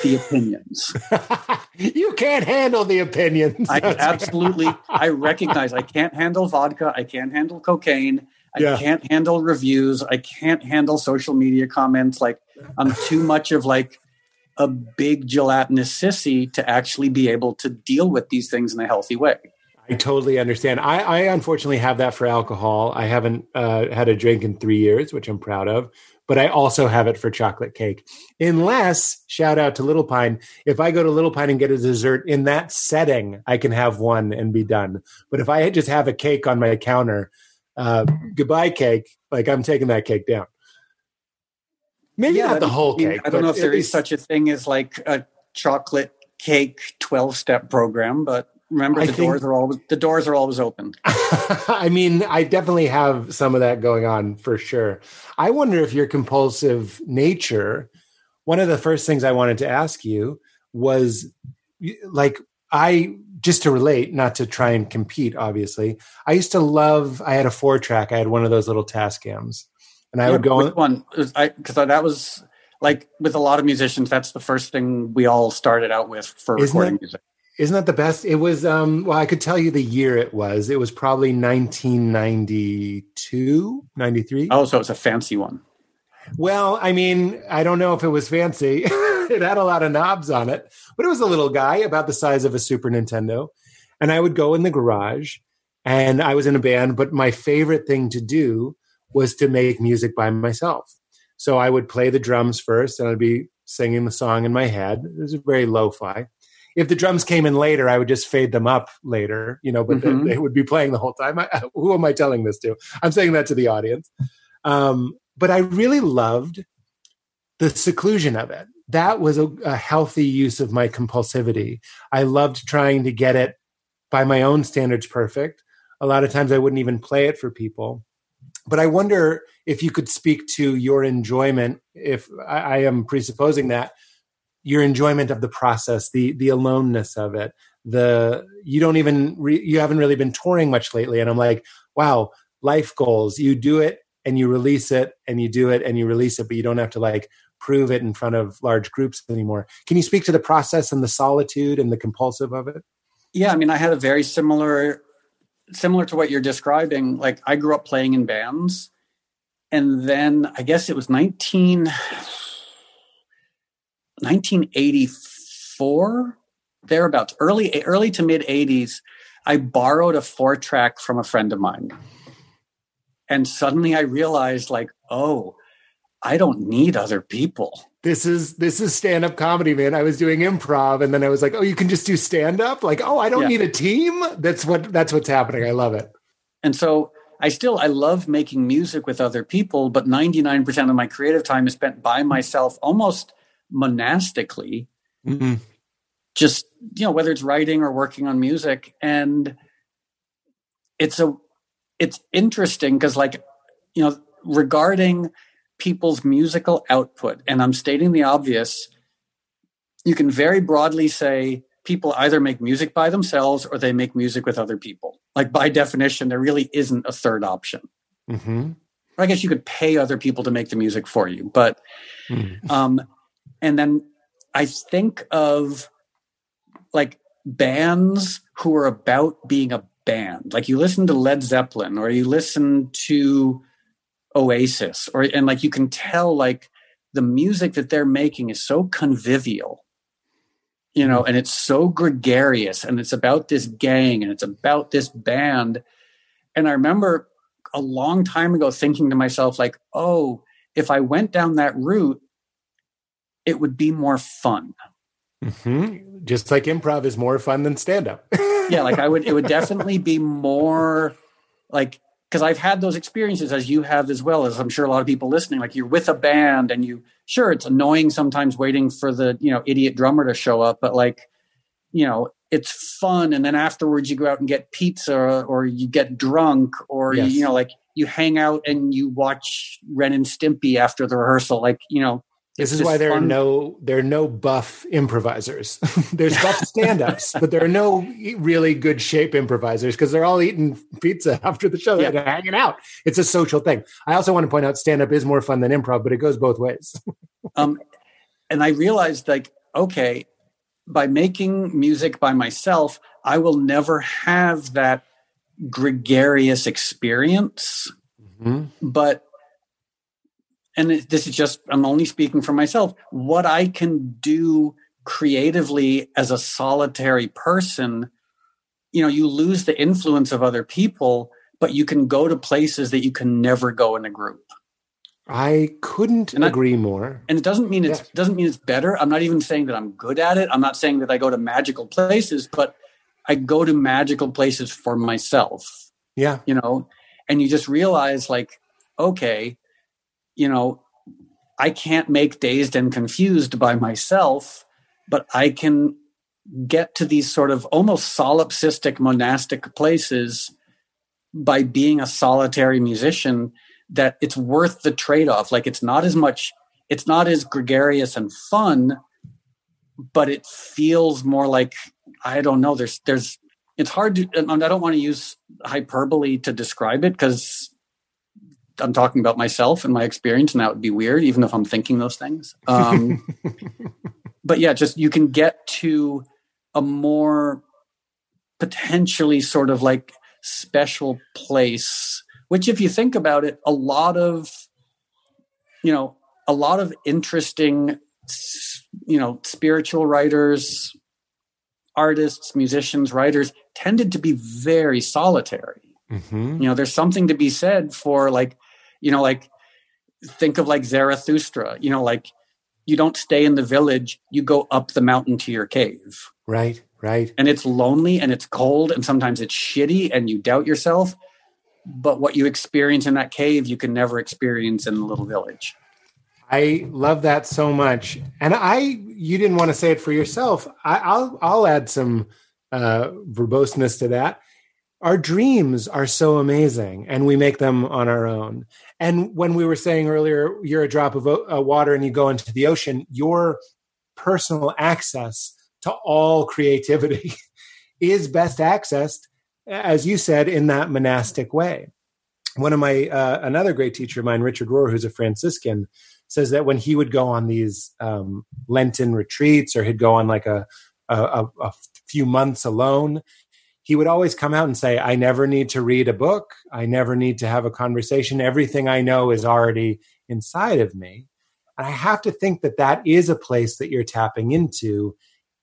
the opinions. You can't handle the opinions. I absolutely i recognize i can't handle vodka. I can't handle cocaine. I yeah. can't handle reviews. I can't handle social media comments. Like I'm too much of like a big gelatinous sissy to actually be able to deal with these things in a healthy way. I totally understand. I, I unfortunately have that for alcohol. I haven't uh, had a drink in three years, which I'm proud of. But I also have it for chocolate cake. Unless, shout out to Little Pine, if I go to Little Pine and get a dessert in that setting, I can have one and be done. But if I just have a cake on my counter, uh, goodbye cake, like I'm taking that cake down. Maybe yeah, not the whole cake. I don't know if there is such a thing as like a chocolate cake 12 step program, but remember the think, doors are always the doors are always open. I mean, I definitely have some of that going on for sure. I wonder if your compulsive nature, one of the first things I wanted to ask you was like I just to relate, not to try and compete, obviously. I used to love. I had a four track. I had one of those little Tascams, and I would go which one because that was like with a lot of musicians. That's the first thing we all started out with for isn't recording that, music. Isn't that the best? It was. um Well, I could tell you the year it was. It was probably 1992, 93. Oh, so it's a fancy one. Well, I mean, I don't know if it was fancy. it had a lot of knobs on it, but it was a little guy about the size of a Super Nintendo. And I would go in the garage and I was in a band, but my favorite thing to do was to make music by myself. So I would play the drums first and I'd be singing the song in my head. It was very lo fi. If the drums came in later, I would just fade them up later, you know, but Mhm. they, they would be playing the whole time. I, who am I telling this to? I'm saying that to the audience. Um, but I really loved the seclusion of it. That was a, a healthy use of my compulsivity. I loved trying to get it by my own standards perfect. A lot of times I wouldn't even play it for people. But I wonder if you could speak to your enjoyment, if I, I am presupposing that, your enjoyment of the process, the the aloneness of it, the you don't even re, you haven't really been touring much lately, and I'm like, wow, life goals. You do it and you release it, and you do it and you release it, but you don't have to like prove it in front of large groups anymore. Can you speak to the process and the solitude and the compulsive of it? Yeah, I mean, I had a very similar, similar to what you're describing. Like, I grew up playing in bands, and then I guess it was 19, 1984, thereabouts, early early to mid 80s. I borrowed a four track from a friend of mine, and suddenly I realized, like, oh, I don't need other people. This is this is stand up comedy, man. I was doing improv, and then I was like, oh, you can just do stand up. Like, oh, I don't Yeah. need a team. That's what that's what's happening. I love it. And so I still I love making music with other people, but 99% of my creative time is spent by myself almost monastically, mm-hmm. just you know, whether it's writing or working on music. And it's a it's interesting because like, you know, regarding people's musical output, and I'm stating the obvious, you can very broadly say people either make music by themselves or they make music with other people. Like by definition, there really isn't a third option. Mm-hmm. I guess you could pay other people to make the music for you, but um, and then I think of like bands who are about being a band. Like you listen to Led Zeppelin or you listen to Oasis, or and like you can tell like the music that they're making is so convivial, you know, and it's so gregarious, and it's about this gang and it's about this band. And I remember a long time ago thinking to myself, like, oh, if I went down that route, it would be more fun. Mm-hmm. Just like improv is more fun than stand up. Yeah, like I would, it would definitely be more like, because I've had those experiences as you have as well as I'm sure a lot of people listening. Like you're with a band and you, sure, it's annoying sometimes waiting for the, you know, idiot drummer to show up, but like, you know, it's fun. And then afterwards you go out and get pizza or, you get drunk or, Yes. you know, like you hang out and you watch Ren and Stimpy after the rehearsal. Like, you know, This is why there are no there are no buff improvisers. There's buff stand-ups, but there are no really good shape improvisers because they're all eating pizza after the show. Yeah. They're hanging out. It's a social thing. I also want to point out stand-up is more fun than improv, but it goes both ways. um, and I realized like, okay, by making music by myself, I will never have that gregarious experience. But, and this is just, I'm only speaking for myself. What I can do creatively as a solitary person, you know, you lose the influence of other people, but you can go to places that you can never go in a group. I couldn't And I- agree more. and it doesn't mean it's Yes. doesn't mean it's better i'm not even saying that i'm good at it i'm not saying that i go to magical places but i go to magical places for myself Yeah. you know and you just realize like okay you know i can't make dazed and confused by myself but i can get to these sort of almost solipsistic monastic places by being a solitary musician that it's worth the trade-off. Like it's not as much it's not as gregarious and fun but it feels more like i don't know there's there's it's hard to i don't want to use hyperbole to describe it because i'm talking about myself and my experience and that would be weird even if i'm thinking those things um, but yeah just you can get to a more potentially sort of like special place which if you think about it a lot of you know a lot of interesting you know spiritual writers artists musicians writers tended to be very solitary Mhm. you know there's something to be said for like you know like think of like Zarathustra, you know, like you don't stay in the village, you go up the mountain to your cave. Right, right. And it's lonely and it's cold and sometimes it's shitty and you doubt yourself. But what you experience in that cave, you can never experience in the little village. I love that so much. And I, you didn't want to say it for yourself. I, will I'll add some uh, verboseness to that. Our dreams are so amazing, and we make them on our own. And when we were saying earlier, you're a drop of uh, water and you go into the ocean, your personal access to all creativity is best accessed, as you said, in that monastic way. One of my, uh, another great teacher of mine, Richard Rohr, who's a Franciscan, says that when he would go on these um, Lenten retreats or he'd go on like a, a, a few months alone, he would always come out and say, I never need to read a book. I never need to have a conversation. Everything I know is already inside of me. And I have to think that that is a place that you're tapping into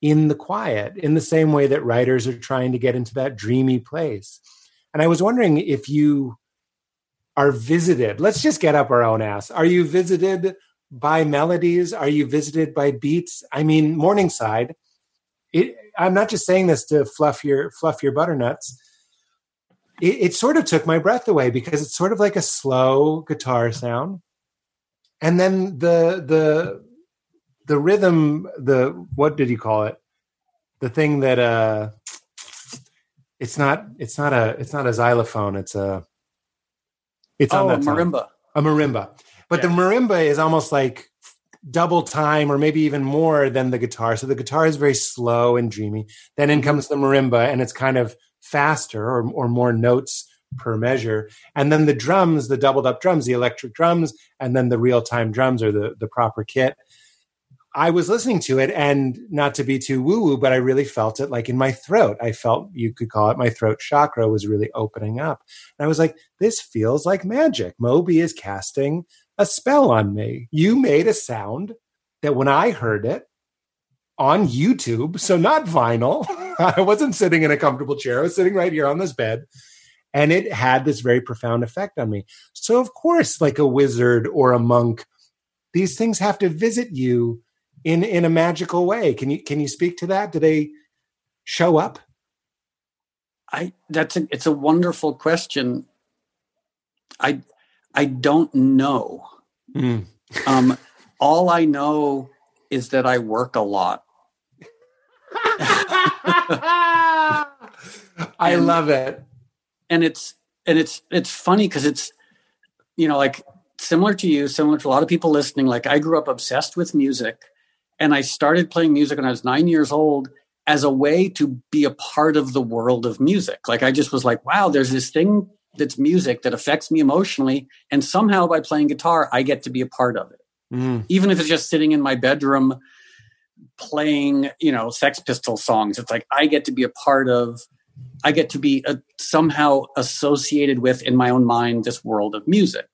in the quiet, in the same way that writers are trying to get into that dreamy place. And I was wondering if you are visited, let's just get up our own ass. Are you visited by melodies? Are you visited by beats? I mean, Morningside, it, I'm not just saying this to fluff your fluff your butternuts. It, it sort of took my breath away because it's sort of like a slow guitar sound, and then the the the rhythm. The what did you call it? The thing that uh, it's not it's not a it's not a xylophone. It's a it's oh, on that marimba. A marimba, but yeah. the marimba is almost like double time or maybe even more than the guitar. So the guitar is very slow and dreamy. Then in mm-hmm. comes the marimba and it's kind of faster or, or more notes per measure. And then the drums, the doubled up drums, the electric drums, and then the real time drums or the, the proper kit. I was listening to it and not to be too woo woo, but I really felt it like in my throat. I felt you could call it my throat chakra was really opening up. And I was like, this feels like magic. Moby is casting a spell on me. You made a sound that when I heard it on YouTube, so not vinyl, I wasn't sitting in a comfortable chair, I was sitting right here on this bed. And it had this very profound effect on me. So, of course, like a wizard or a monk, these things have to visit you in in a magical way. Can you can you speak to that? Do they show up? I that's a it's a wonderful question. I I don't know. Mm. Um, all I know is that I work a lot. I and, love it. And it's and it's it's funny because it's you know like similar to you, similar to a lot of people listening. Like I grew up obsessed with music, and I started playing music when I was nine years old as a way to be a part of the world of music. Like I just was like, wow, there's this thing that's music that affects me emotionally and somehow by playing guitar i get to be a part of it. Mm. even if it's just sitting in my bedroom playing you know sex pistol songs it's like i get to be a part of i get to be a, somehow associated with in my own mind this world of music.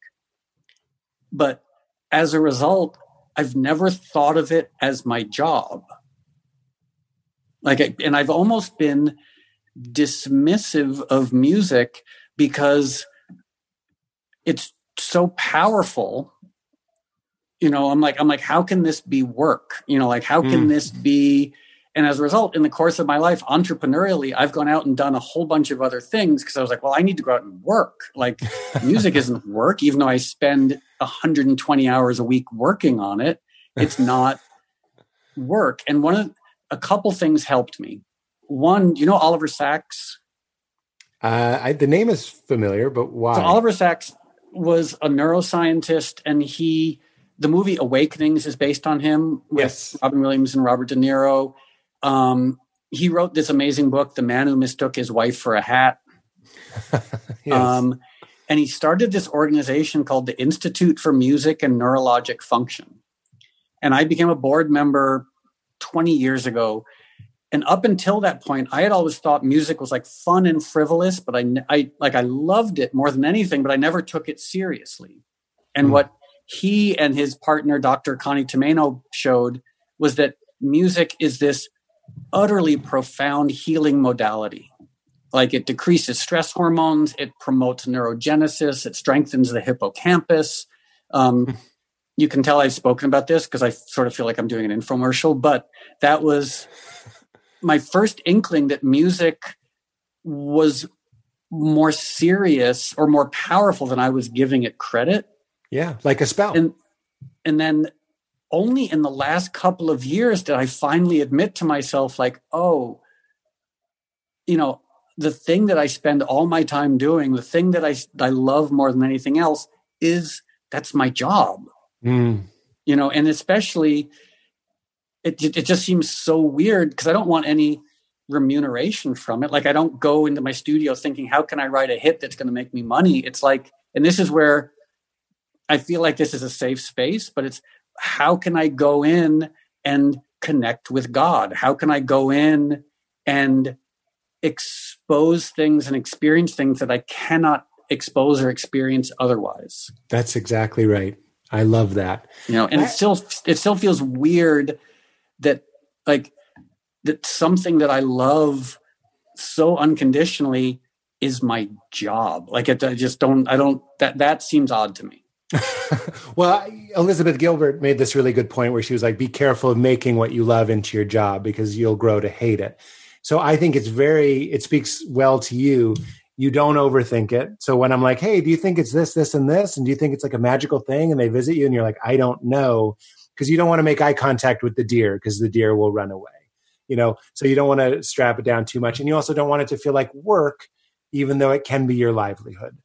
But as a result i've never thought of it as my job. Like and i've almost been dismissive of music because it's so powerful. You know i'm like i'm like how can this be work? You know like how can mm. this be? And as a result in the course of my life entrepreneurially i've gone out and done a whole bunch of other things because i was like well i need to go out and work. Like music isn't work even though i spend 120 hours a week working on it it's not work. And one of a couple things helped me. One you know oliver sacks uh, I, the name is familiar, but why? So Oliver Sacks was a neuroscientist, and he the movie Awakenings is based on him with yes. Robin Williams and Robert De Niro. Um, he wrote this amazing book, "The Man Who Mistook His Wife for a Hat." yes. um, and he started this organization called the Institute for Music and Neurologic Function. And I became a board member 20 years ago and up until that point i had always thought music was like fun and frivolous but i, I like i loved it more than anything but i never took it seriously. And mm. what he and his partner dr connie tomaino showed was that music is this utterly profound healing modality. Like it decreases stress hormones it promotes neurogenesis it strengthens the hippocampus. Um, you can tell I've spoken about this because I sort of feel like I'm doing an infomercial, but that was my first inkling that music was more serious or more powerful than I was giving it credit. Yeah, like a spell. And and then only in the last couple of years did I finally admit to myself, like, oh, you know, the thing that I spend all my time doing, the thing that I I love more than anything else, is that's my job. Mm. You know, and especially it it just seems so weird because I don't want any remuneration from it. Like I don't go into my studio thinking, how can I write a hit that's going to make me money? It's like, and this is where I feel like this is a safe space, but it's how can I go in and connect with God? How can I go in and expose things and experience things that I cannot expose or experience otherwise? That's exactly right. I love that. You know, and I, it still it still feels weird that like that something that I love so unconditionally is my job. Like it, I just don't. I don't. That that seems odd to me. well, Elizabeth Gilbert made this really good point where she was like, "Be careful of making what you love into your job because you'll grow to hate it." So I think it's very. It speaks well to you. You don't overthink it. So when I'm like, "Hey, do you think it's this, this, and this?" and do you think it's like a magical thing? and they visit you, and you're like, "I don't know," because you don't want to make eye contact with the deer because the deer will run away you know so you don't want to strap it down too much and you also don't want it to feel like work even though it can be your livelihood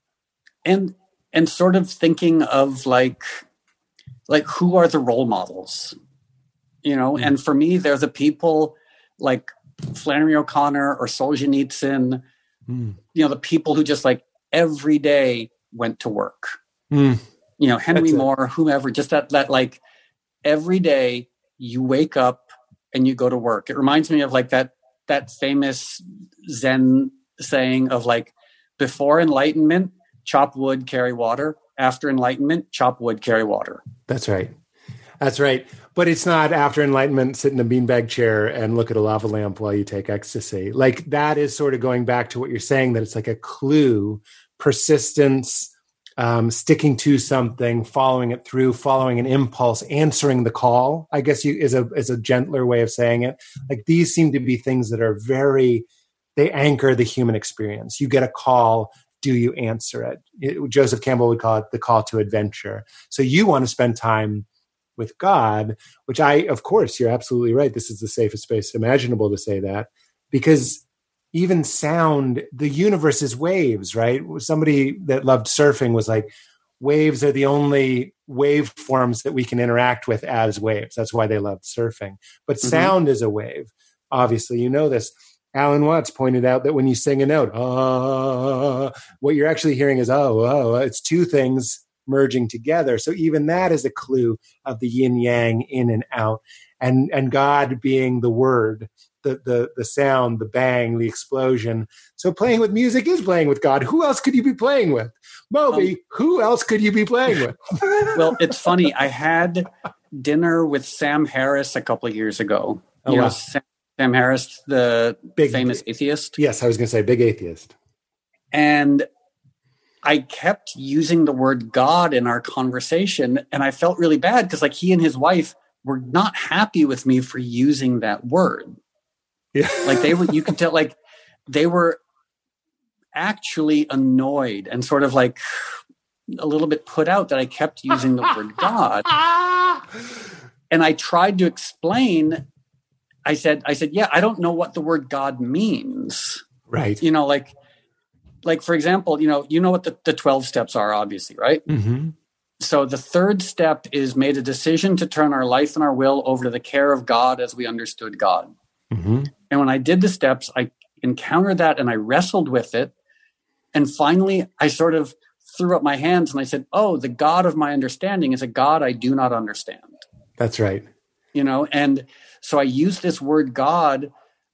and and sort of thinking of like like who are the role models you know mm. and for me they're the people like flannery o'connor or solzhenitsyn mm. you know the people who just like every day went to work mm. you know henry That's moore it. whomever just that that like every day you wake up and you go to work. It reminds me of like that that famous Zen saying of like before enlightenment, chop wood, carry water. After enlightenment, chop wood, carry water. That's right. That's right. But it's not after enlightenment, sit in a beanbag chair and look at a lava lamp while you take ecstasy. Like that is sort of going back to what you're saying that it's like a clue, persistence, um, sticking to something, following it through, following an impulse, answering the call. I guess you is a is a gentler way of saying it. Like these seem to be things that are very they anchor the human experience. You get a call, do you answer it? it? Joseph Campbell would call it the call to adventure. So you want to spend time with God, which I, of course, you're absolutely right. This is the safest space imaginable to say that because even sound the universe is waves right? Somebody that loved surfing was like waves are the only waveforms that we can interact with as waves. That's why they loved surfing. But mm-hmm. sound is a wave. Obviously you know this. Alan watts pointed out that when you sing a note uh, what you're actually hearing is oh oh it's two things merging together. So even that is a clue of the yin yang in and out. And and god being the word the the the sound, the bang, the explosion. So playing with music is playing with God. Who else could you be playing with? Moby, um, who else could you be playing with? well, it's funny. I had dinner with Sam Harris a couple of years ago. Oh, you wow. know, Sam, Sam, Harris, the big, famous atheist. Yes, I was going to say big atheist. And I kept using the word God in our conversation, and I felt really bad because, like, he and his wife were not happy with me for using that word. Yeah. like they were, you could tell, like they were actually annoyed and sort of like a little bit put out that I kept using the word God. And I tried to explain. I said, I said, yeah, I don't know what the word God means. Right. You know, like, like for example, you know, you know what the, the 12 steps are, obviously, right? Mm-hmm. So the third step is made a decision to turn our life and our will over to the care of God as we understood God. Mm-hmm. And when I did the steps, I encountered that and I wrestled with it. And finally, I sort of threw up my hands and I said, Oh, the God of my understanding is a God I do not understand. That's right. You know, and so I use this word God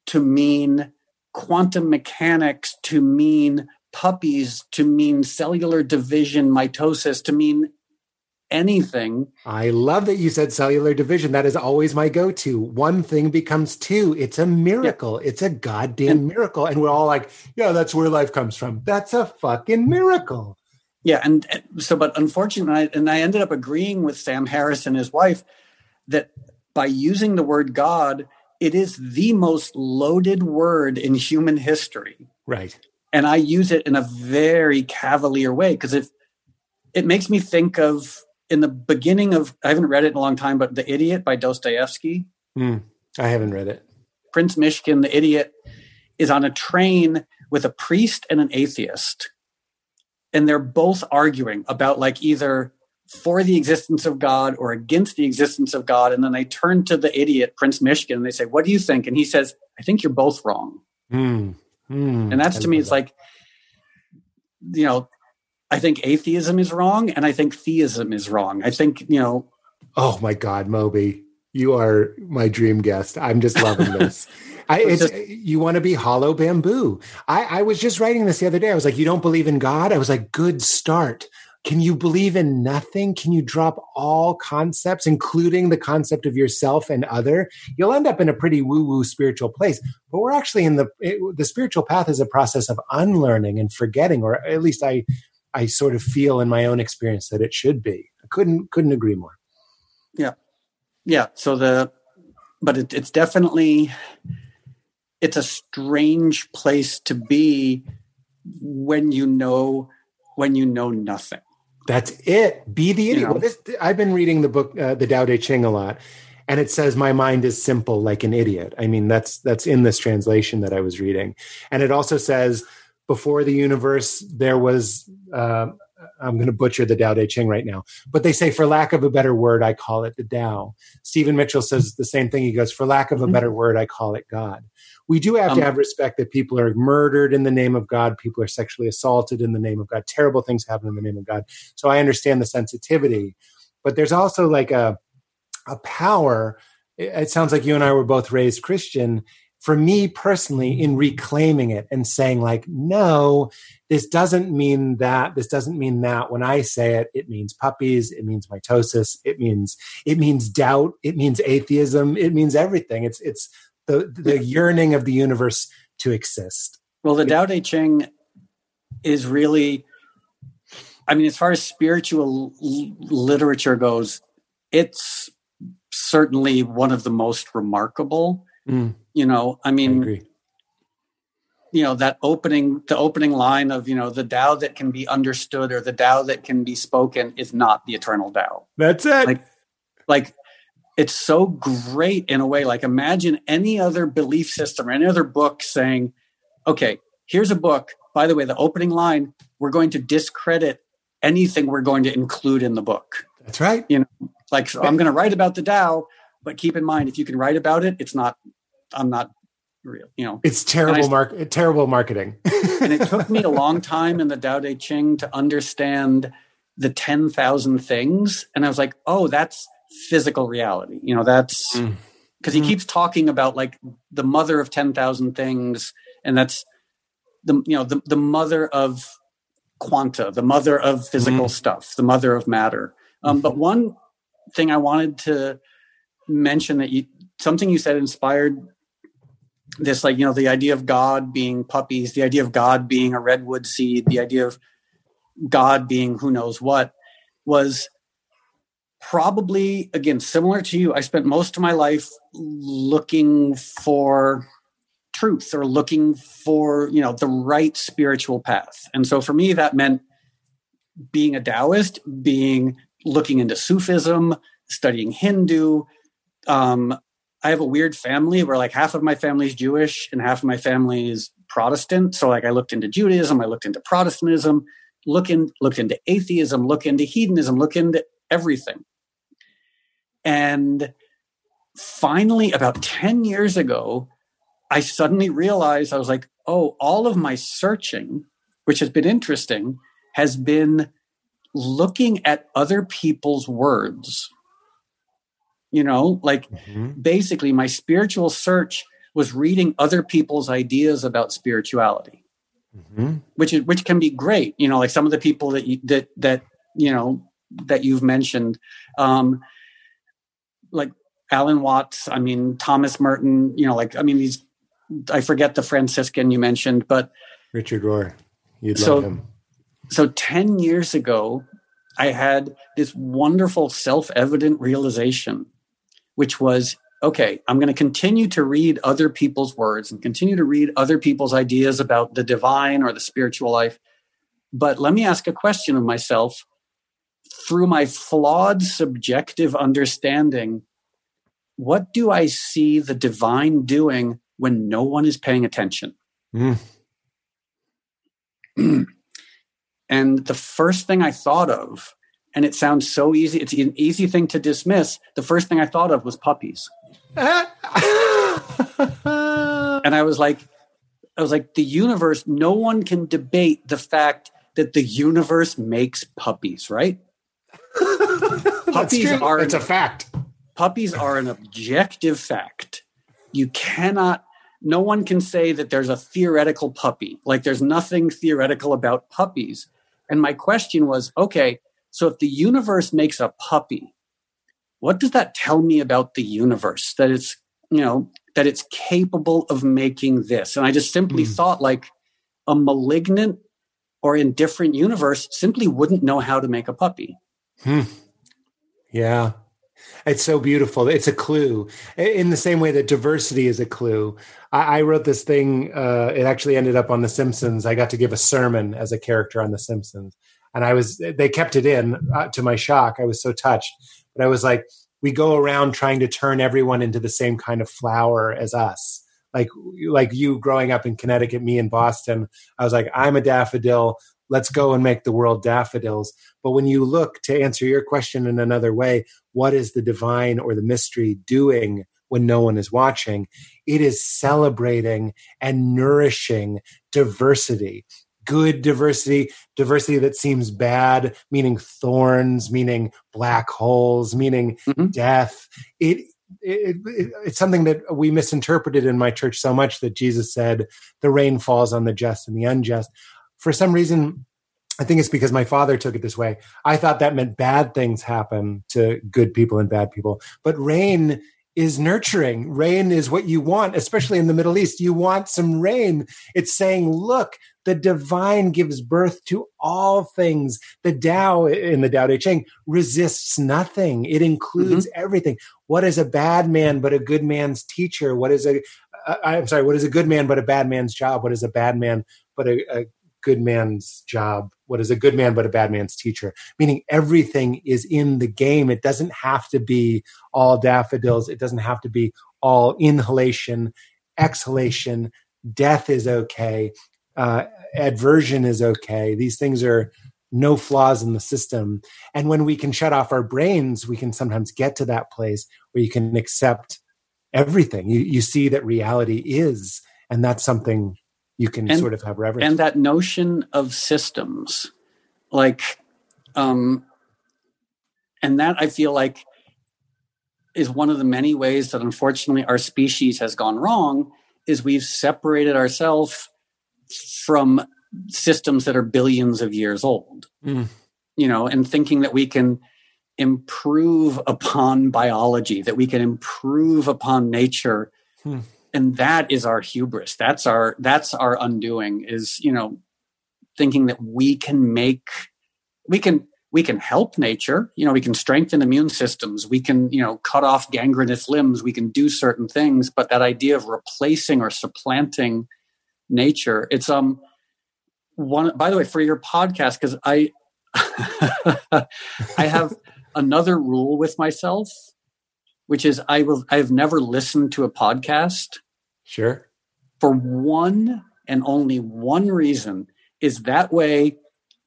to mean quantum mechanics, to mean puppies, to mean cellular division, mitosis, to mean anything. I love that you said cellular division. That is always my go to. One thing becomes two. It's a miracle. Yeah. It's a goddamn and, miracle. And we're all like, yeah, that's where life comes from. That's a fucking miracle. yeah, and so, but unfortunately, and I ended up agreeing with Sam Harris and his wife that by using the word God, it is the most loaded word in human history. Right. And I use it in a very cavalier way because if it makes me think of in the beginning of I haven't read it in a long time, but The Idiot by Dostoevsky. Mm, I haven't read it. Prince Myshkin, the idiot, is on a train with a priest and an atheist. And they're both arguing about like either for the existence of God or against the existence of God. And then they turn to the idiot, Prince Myshkin, and they say, What do you think? And he says, I think you're both wrong. Mm, mm, and that's I to me, love it's like, you know, I think atheism is wrong and I think theism is wrong. I think, you know, Oh my God, Moby, you are my dream guest. I'm just loving this. I, It's you want to be hollow bamboo. I, I was just writing this the other day. I was like, you don't believe in God? I was like, good start. Can you believe in nothing? Can you drop all concepts, including the concept of yourself and other? You'll end up in a pretty woo-woo spiritual place. But we're actually in the it, the spiritual path is a process of unlearning and forgetting, or at least I I sort of feel in my own experience that it should be. I couldn't couldn't agree more. yeah yeah. so the but it, it's definitely it's a strange place to be when you know when you know nothing That's it. Be the idiot. You know? Well, this, I've been reading the book, uh, the Tao Te Ching, a lot, and it says my mind is simple like an idiot. I mean, that's that's in this translation that I was reading, and it also says before the universe there was. Uh, I'm going to butcher the dao de Ching right now, but they say, for lack of a better word, I call it the dao Stephen Mitchell says the same thing. He goes, for lack of a Mhm. better word, I call it God. We do have Um, to have respect that people are murdered in the name of God. People are sexually assaulted in the name of God. Terrible things happen in the name of God. So I understand the sensitivity, but there's also like a a power. It sounds like you and I were both raised Christian. For me personally, in reclaiming it and saying like, no, this doesn't mean that. This doesn't mean that. When I say it, it means puppies. It means mitosis. It means it means doubt. It means atheism. It means everything. It's it's the the yearning of the universe to exist. well the Tao Te Ching is really i mean as far as spiritual l- literature goes it's certainly one of the most remarkable Mm, you know i I mean agree. you know that opening the opening line of you know the Tao that can be understood or the Tao that can be spoken is not the eternal Tao. That's it. Like- Like it's so great in a way. Like imagine any other belief system or any other book saying, "Okay, here's a book. By the way, the opening line we're going to discredit anything we're going to include in the book. That's right. You know, like so I'm going to write about the Tao, but keep in mind if you can write about it, it's not. I'm not real. You know, It's terrible And mark. Terrible marketing. and it took me a long time in the Tao Te Ching to understand the 10,000 things. And I was like, oh, that's physical reality. You know, that's Mm. because he Mm. keeps talking about like the mother of 10,000 things. And that's the, you know, the, the mother of quanta, the mother of physical Mm. stuff, the mother of matter. Um, but one thing I wanted to mention that you, something you said inspired this like you know the idea of god being puppies the idea of god being a redwood seed the idea of god being who knows what was probably again similar to you. I spent most of my life looking for truth or looking for you know the right spiritual path. And so for me that meant being a taoist being looking into sufism studying hindu um, I have a weird family where like half of my family is Jewish and half of my family is Protestant. So like I looked into Judaism, I looked into Protestantism, look in, looked into atheism, look into hedonism, look into everything. And finally, about 10 years ago, I suddenly realized I was like, oh, all of my searching, which has been interesting, has been looking at other people's words. You know, like Mhm. basically my spiritual search was reading other people's ideas about spirituality Mhm. which is which can be great you know like some of the people that you that that you know that you've mentioned um like alan watts i mean thomas merton you know like i mean these i forget the franciscan you mentioned but Richard Rohr. You'd So- love him. so 10 years ago, I had this wonderful self evident realization, which was okay, I'm going to continue to read other people's words and continue to read other people's ideas about the divine or the spiritual life. But let me ask a question of myself through my flawed subjective understanding. What do I see the divine doing when no one is paying attention? Mm. and the first thing I thought of, and it sounds so easy, it's an easy thing to dismiss. The first thing I thought of was puppies. and I was like, I was like, the universe, no one can debate the fact that the universe makes puppies, right? puppies are it's a fact. Puppies are an objective fact. You cannot no one can say that there's a theoretical puppy. Like there's nothing theoretical about puppies. And my question was, okay, so if the universe makes a puppy, what does that tell me about the universe? That it's, you know, that it's capable of making this. And I just simply mm. thought like a malignant or indifferent universe simply wouldn't know how to make a puppy. Hmm. Yeah. It's so beautiful. It's a clue in the same way that diversity is a clue. I, I wrote this thing. Uh, it actually ended up on The Simpsons. I got to give a sermon as a character on The Simpsons, and I was. They kept it in. Uh, to my shock, I was so touched. But I was like, we go around trying to turn everyone into the same kind of flower as us. Like like you growing up in Connecticut, me in Boston. I was like, I'm a daffodil let's go and make the world daffodils. But when you look to answer your question in another way, what is the divine or the mystery doing when no one is watching? It is celebrating and nourishing diversity. Good diversity, diversity that seems bad, meaning thorns, meaning black holes, meaning mm-hmm. death. It, it, it, it's something that we misinterpreted in my church so much that Jesus said, the rain falls on the just and the unjust for some reason, I think it's because my father took it this way. I thought that meant bad things happen to good people and bad people. But rain is nurturing. Rain is what you want, especially in the Middle East. You want some rain. It's saying, look, the divine gives birth to all things. The Tao in the Tao Te Ching resists nothing. It includes mm-hmm. everything. What is a bad man but a good man's teacher? What is a uh, I'm sorry, what is a good man but a bad man's job? What is a bad man but a, a good man's job what is a good man but a bad man's teacher. Meaning everything is in the game. It doesn't have to be all daffodils. It doesn't have to be all inhalation exhalation. Death is okay. Uh, adversion is okay. These things are no flaws in the system. And when we can shut off our brains we can sometimes get to that place where you can accept everything. You, you see that reality is and that's something you can and, sort of have reverence. And that notion of systems, like, um, and that I feel like is one of the many ways that unfortunately our species has gone wrong is we've separated ourselves from systems that are billions of years old mm. you know and thinking that we can improve upon biology that we can improve upon nature hmm and that is our hubris. That's our that's our undoing is you know thinking that we can make we can we can help nature. You know we can strengthen immune systems. We can you know cut off gangrenous limbs. We can do certain things. But that idea of replacing or supplanting nature it's um one by the way for your podcast because i i have another rule with myself which is I will I've never listened to a podcast. Sure. For one and only one reason is that way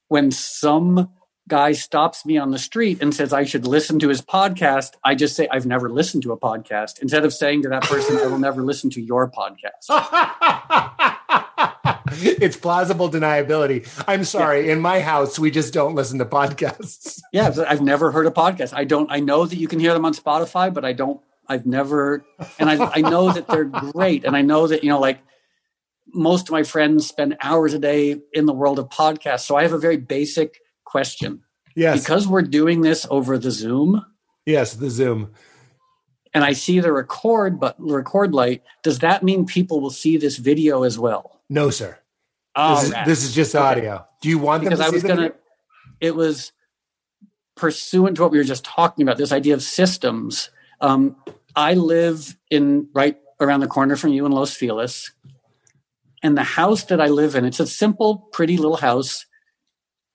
when some guy stops me on the street and says I should listen to his podcast, I just say I've never listened to a podcast instead of saying to that person I will never listen to your podcast. it's plausible deniability. I'm sorry. Yeah. In my house, we just don't listen to podcasts. yeah, I've never heard a podcast. I don't. I know that you can hear them on Spotify, but I don't. I've never, and I, I know that they're great, and I know that you know, like most of my friends spend hours a day in the world of podcasts. So I have a very basic question. Yes. Because we're doing this over the Zoom. Yes, the Zoom. And I see the record but record light. Does that mean people will see this video as well? No, sir. This, is, right. this is just Okay. audio. Do you want because I was gonna. video? It was pursuant to what we were just talking about. This idea of systems. Um, I live in right around the corner from you in Los Feliz, and the house that I live in. It's a simple, pretty little house.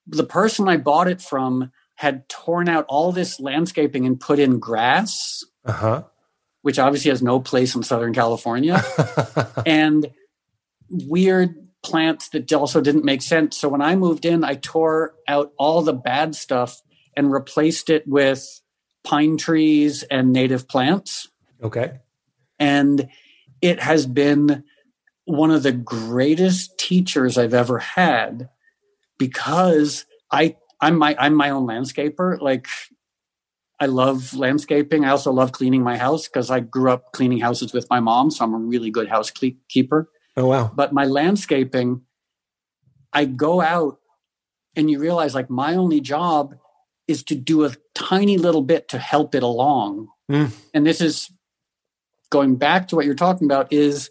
The person I bought it from had torn out all this landscaping and put in grass, Uh which obviously has no place in Southern California. and weird plants that also didn't make sense. So when I moved in, I tore out all the bad stuff and replaced it with pine trees and native plants. okay. And it has been one of the greatest teachers I've ever had because I I'm my I'm my own landscaper. Like I love landscaping. I also love cleaning my house because I grew up cleaning houses with my mom, so I'm a really good housekeeper Oh wow. but my landscaping i go out and you realize like my only job is to do a tiny little bit to help it along Mm. and this is going back to what you're talking about is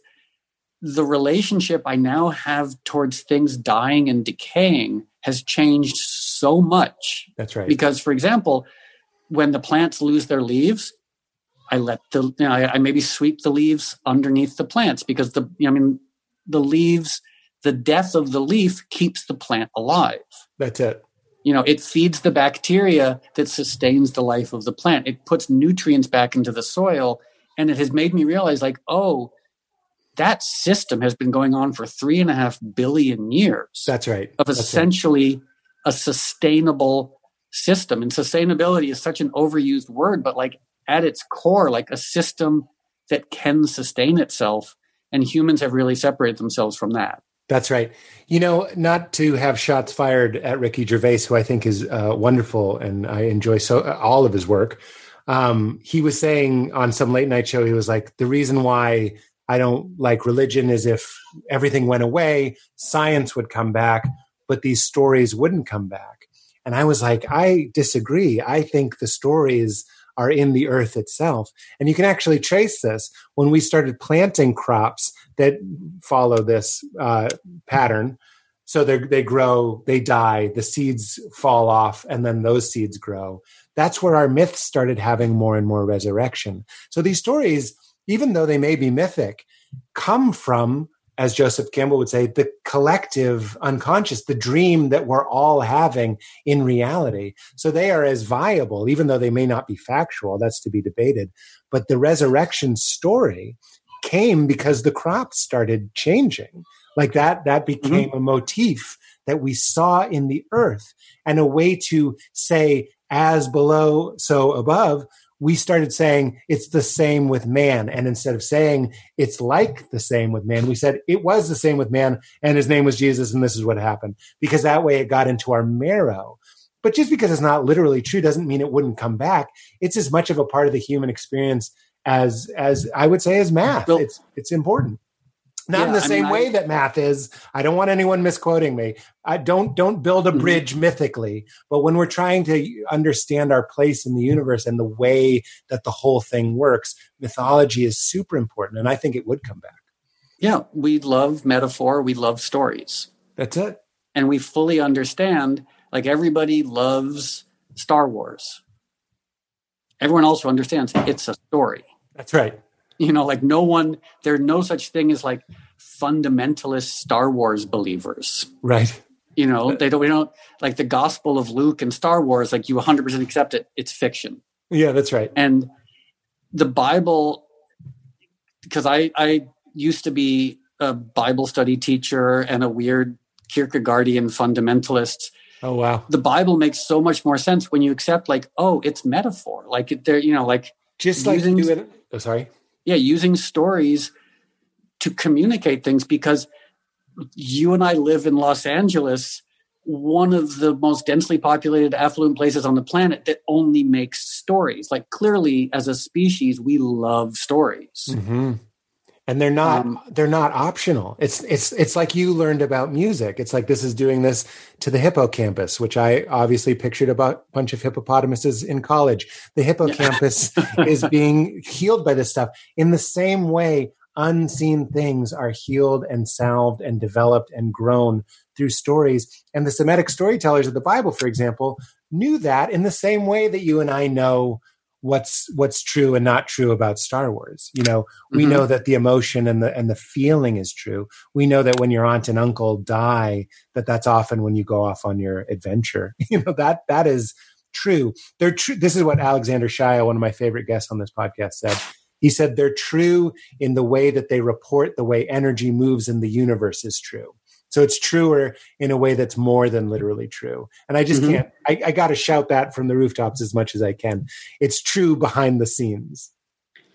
the relationship i now have towards things dying and decaying has changed so much That's right. because for example when the plants lose their leaves i let the you know, I, I maybe sweep the leaves underneath the plants because the i mean the leaves the death of the leaf keeps the plant alive That's it. you know it feeds the bacteria that sustains the life of the plant it puts nutrients back into the soil and it has made me realize like oh that system has been going on for three and a half billion years That's right. of That's right. essentially a sustainable system. And sustainability is such an overused word, but like at its core, like a system that can sustain itself. And humans have really separated themselves from that. That's right. You know, not to have shots fired at Ricky Gervais, who I think is uh, wonderful, and I enjoy so all of his work. Um, he was saying on some late night show, he was like, "The reason why I don't like religion is if everything went away, science would come back, but these stories wouldn't come back." And I was like, "I disagree. I think the stories." Are in the earth itself. And you can actually trace this when we started planting crops that follow this uh, pattern. So they they grow, they die, the seeds fall off, and then those seeds grow. That's where our myths started having more and more resurrection. So these stories, even though they may be mythic, come from, as Joseph Campbell would say, the collective unconscious, the dream that we're all having in reality. So they are as viable, even though they may not be factual. That's to be debated. But the resurrection story came because the crops started changing like that that mm-hmm. became a motif that we saw in the earth and a way to say as below so above we started saying it's the same with man and instead of saying it's like the same with man we said it was the same with man and his name was jesus and this is what happened because that way it got into our marrow but just because it's not literally true doesn't mean it wouldn't come back it's as much of a part of the human experience as as I would say as math. It's it's important. Not in Yeah, the I same mean, way I- that math is. I don't want anyone misquoting me. I don't don't build a Mhm. bridge mythically, but when we're trying to understand our place in the universe and the way that the whole thing works, mythology is super important, and I think it would come back. Yeah, we love metaphor, we love stories. That's it. And we fully understand, like everybody loves Star Wars. Everyone also understands it's a story. That's right. You know like no one there's no such thing as like fundamentalist star wars believers Right. you know they don't we don't like the gospel of luke and star wars like you 100% accept it it's fiction Yeah, that's right. and the bible because i i used to be a bible study teacher and a weird kierkegaardian fundamentalist Oh wow. the bible makes so much more sense when you accept like oh it's metaphor like it- there you know like Just like Using- you do it. Oh, sorry. Yeah using stories to communicate things because you and i live in los angeles one of the most densely populated affluent places on the planet that only makes stories. Like clearly as a species we love stories. Hmm And they're not Um, they're not optional. It's it's it's like you learned about music. It's like this is doing this to the hippocampus, which I obviously pictured about a bunch of hippopotamuses in college. The hippocampus is being healed by this stuff. In the same way, unseen things are healed and salved and developed and grown through stories. And the Semitic storytellers of the Bible, for example, knew that in the same way that you and I know what's what's true and not true about Star Wars. You know, we mm-hmm. know that the emotion and the and the feeling is true. We know that when your aunt and uncle die, that that's often when you go off on your adventure. You know that that is true. They're true. This is what Alexander Shaia, one of my favorite guests on this podcast, said. He said they're true in the way that they report the way energy moves in the universe is true. So it's truer in a way that's more than literally true. And I just mm-hmm. can't, I, I got to shout that from the rooftops as much as I can. It's true behind the scenes.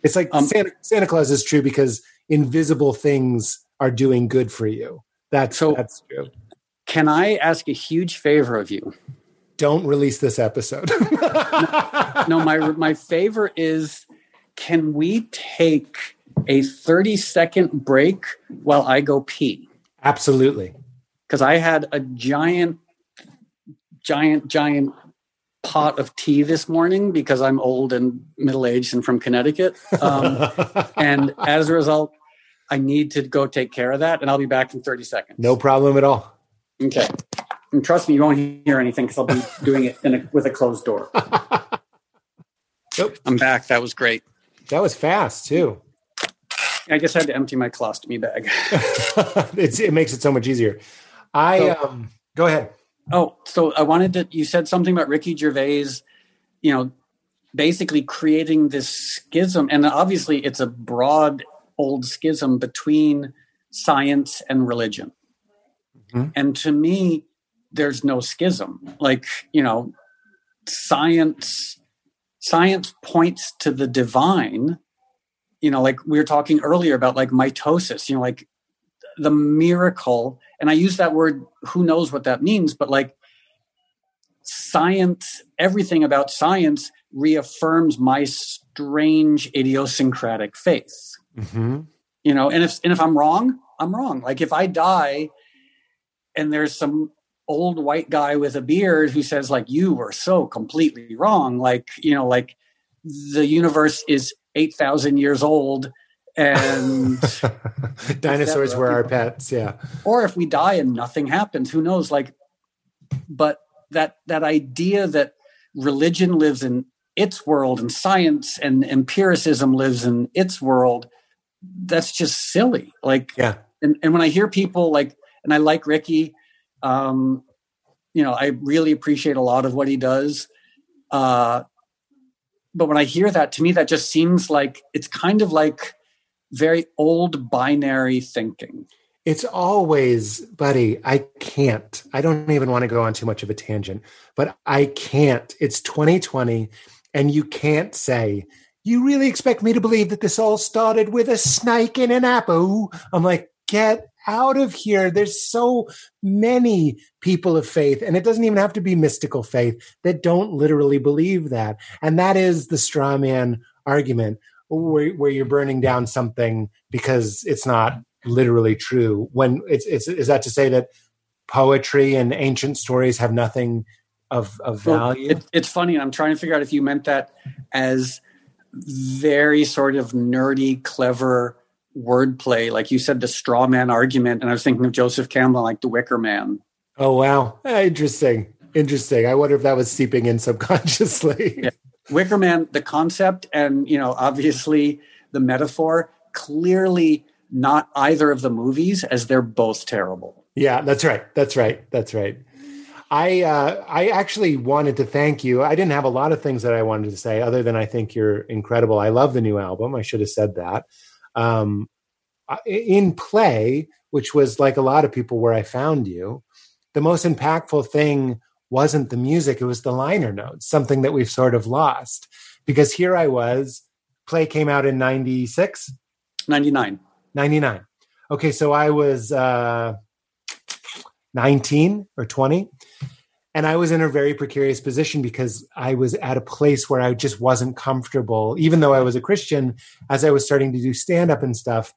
It's like um, Santa, Santa Claus is true because invisible things are doing good for you. That's, so that's true. Can I ask a huge favor of you? Don't release this episode. no, no, my my favor is can we take a 30 second break while I go pee? Absolutely. Because I had a giant, giant, giant pot of tea this morning because I'm old and middle aged and from Connecticut. Um, and as a result, I need to go take care of that, and I'll be back in 30 seconds. No problem at all. Okay. And trust me, you won't hear anything because I'll be doing it a, with a closed door. Nope. I'm back. That was great. That was fast too. I guess I had to empty my colostomy bag. it makes it so much easier. I so, um, go ahead. Oh, so I wanted to. You said something about Ricky Gervais. You know, basically creating this schism, and obviously it's a broad old schism between science and religion. Mm-hmm. And to me, there's no schism. Like you know, science science points to the divine you know, like we were talking earlier about like mitosis, you know, like the miracle. And I use that word, who knows what that means, but like science, everything about science reaffirms my strange idiosyncratic faith. Mm-hmm. You know, and if and if I'm wrong, I'm wrong. Like if I die and there's some old white guy with a beard who says like you were so completely wrong, like you know, like the universe is 8,000 years old and dinosaurs were our pets. Yeah. Or if we die and nothing happens, who knows? Like, but that, that idea that religion lives in its world and science and empiricism lives in its world, that's just silly. Like, yeah. And, and when I hear people like, and I like Ricky, um, you know, I really appreciate a lot of what he does. Uh, but when I hear that, to me, that just seems like it's kind of like very old binary thinking. It's always, buddy, I can't. I don't even want to go on too much of a tangent, but I can't. It's 2020, and you can't say, You really expect me to believe that this all started with a snake in an apple? I'm like, Get out of here. There's so many people of faith, and it doesn't even have to be mystical faith that don't literally believe that. And that is the straw man argument where, where you're burning down something because it's not literally true. When it's, it's is that to say that poetry and ancient stories have nothing of, of value? Well, it, it's funny. I'm trying to figure out if you meant that as very sort of nerdy, clever wordplay, like you said, the straw man argument, and I was thinking of Joseph Campbell, like the Wicker Man. Oh wow, interesting, interesting. I wonder if that was seeping in subconsciously. Yeah. Wicker Man, the concept, and you know, obviously the metaphor, clearly not either of the movies, as they're both terrible. Yeah, that's right. That's right. That's right. I uh, I actually wanted to thank you. I didn't have a lot of things that I wanted to say, other than I think you're incredible. I love the new album. I should have said that um, in play, which was like a lot of people where I found you, the most impactful thing wasn't the music, it was the liner notes, something that we've sort of lost. Because here I was, play came out in 96? 99. 99. Okay, so I was uh, 19 or 20. And I was in a very precarious position because I was at a place where I just wasn't comfortable, even though I was a Christian, as I was starting to do stand up and stuff.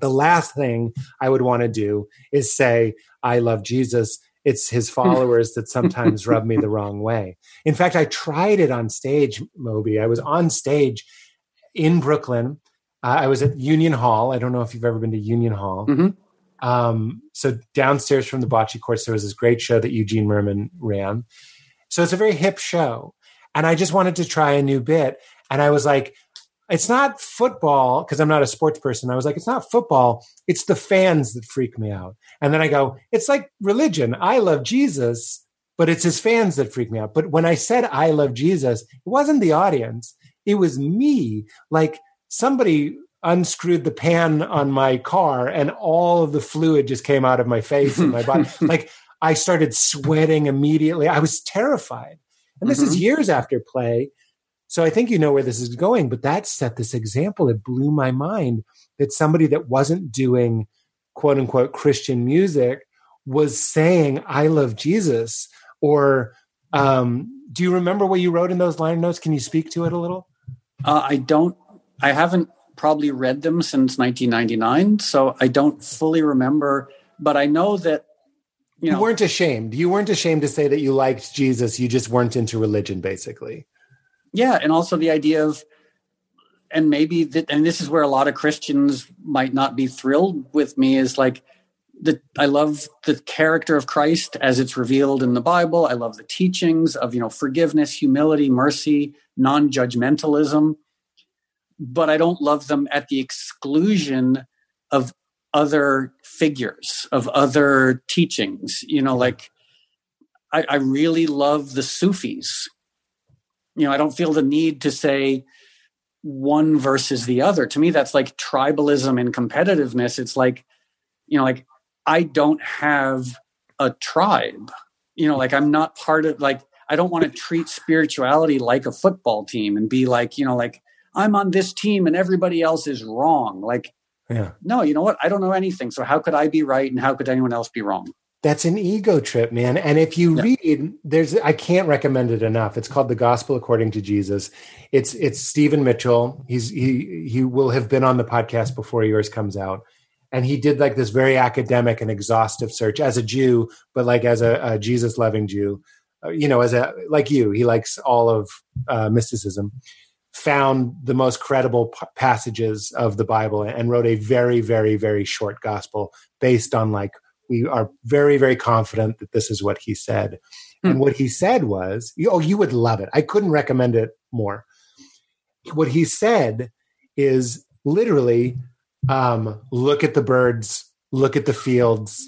The last thing I would want to do is say, I love Jesus. It's his followers that sometimes rub me the wrong way. In fact, I tried it on stage, Moby. I was on stage in Brooklyn I was at Union Hall. I don't know if you've ever been to Union Hall. Mhm. Um, so downstairs from the bocce courts, there was this great show that Eugene Mirman ran. So it's a very hip show, and I just wanted to try a new bit. And I was like, it's not football because I'm not a sports person. I was like, it's not football. It's the fans that freak me out. And then I go, it's like religion. I love Jesus, but it's his fans that freak me out. But when I said I love Jesus, it wasn't the audience. It was me. Like somebody unscrewed the pan on my car and all of the fluid just came out of my face and my body. like I started sweating immediately. I was terrified. And this is Mhm. years after play. So I think you know where this is going, but that set this example. It blew my mind that somebody that wasn't doing quote unquote Christian music was saying, I love Jesus. Or um, do you remember what you wrote in those liner notes? Can you speak to it a little? Uh, I don't. I haven't probably read them since 1999, so I don't fully remember. But I know that you You weren't ashamed. You weren't ashamed to say that you liked Jesus. You just weren't into religion, basically. yeah, and also the idea of, and maybe that, and this is where a lot of Christians might not be thrilled with me is like the I love the character of Christ as it's revealed in the Bible. I love the teachings of you know forgiveness, humility, mercy, non-judgmentalism, but I don't love them at the exclusion of other figures, of other teachings. You know, like I, I really love the Sufis. You know, I don't feel the need to say one versus the other. To me, that's like tribalism and competitiveness. It's like, you know, like I don't have a tribe. You know, like I'm not part of like I don't want to treat spirituality like a football team and be like, you know, like I'm on this team and everybody else is wrong. Like, Yeah. no, you know what? I don't know anything. So how could I be right and how could anyone else be wrong? That's an ego trip, man. And if you Yeah. read, there's I can't recommend it enough. It's called The Gospel According to Jesus. It's it's Stephen Mitchell. He's he he will have been on the podcast before yours comes out. And he did like this very academic and exhaustive search as a Jew, but like as a, a Jesus loving Jew, uh, you know, as a like you, he likes all of uh, mysticism. Found the most credible p- passages of the Bible and wrote a very, very, very short gospel based on like we are very very confident that this is what he said. Hmm. and what he said was oh you would love it. I couldn't recommend it more. What he said is literally um, look at the birds look at the fields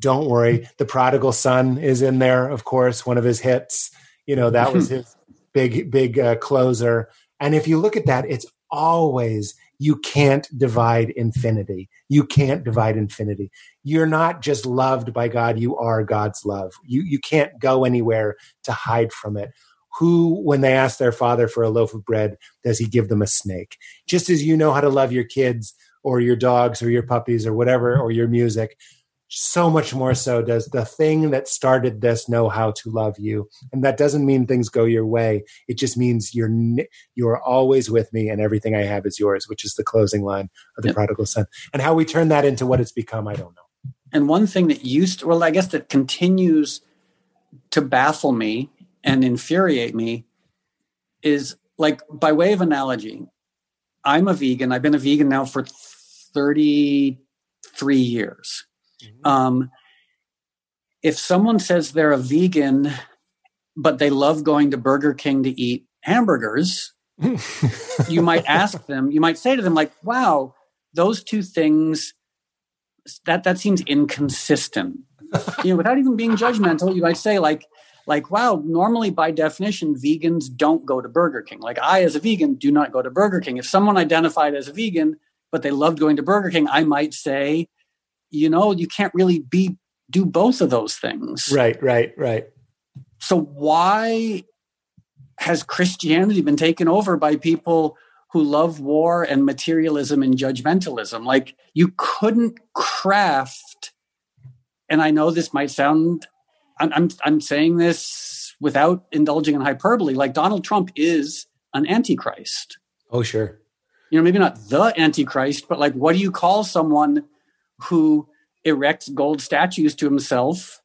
don't worry. The prodigal son is in there of course one of his hits. You know that was his big big uh, closer and if you look at that it's always you can't divide infinity you can't divide infinity you're not just loved by God, you are God's love. You you can't go anywhere to hide from it. Who, when they ask their father for a loaf of bread, does he give them a snake? Just as you know how to love your kids or your dogs or your puppies or whatever, or your music, so much more so does the thing that started this know how to love you. And that doesn't mean things go your way. It just means you're you're always with me and everything I have is yours, which is the closing line of the Yep. prodigal son. And how we turn that into what it's become, I don't know. And one thing that used to, well, I guess that continues to baffle me and infuriate me is like by way of analogy, I'm a vegan. I've been a vegan now for 33 years. Um, if someone says they're a vegan, but they love going to Burger King to eat hamburgers, you might ask them, you might say to them, like, wow, those two things, that that seems inconsistent. you know, without even being judgmental, you might say, like, like, wow, normally by definition, vegans don't go to Burger King. Like I, as a vegan, do not go to Burger King. If someone identified as a vegan, but they loved going to Burger King, I might say, you know, you can't really be do both of those things. Right, right, right. So why has Christianity been taken over by people who love war and materialism and judgmentalism? Like you couldn't craft, and I know this might sound, I'm, I'm, I'm saying this without indulging in hyperbole. Like Donald Trump is an antichrist. Oh, sure. You know, maybe not the antichrist, but like, what do you call someone who erects gold statues to himself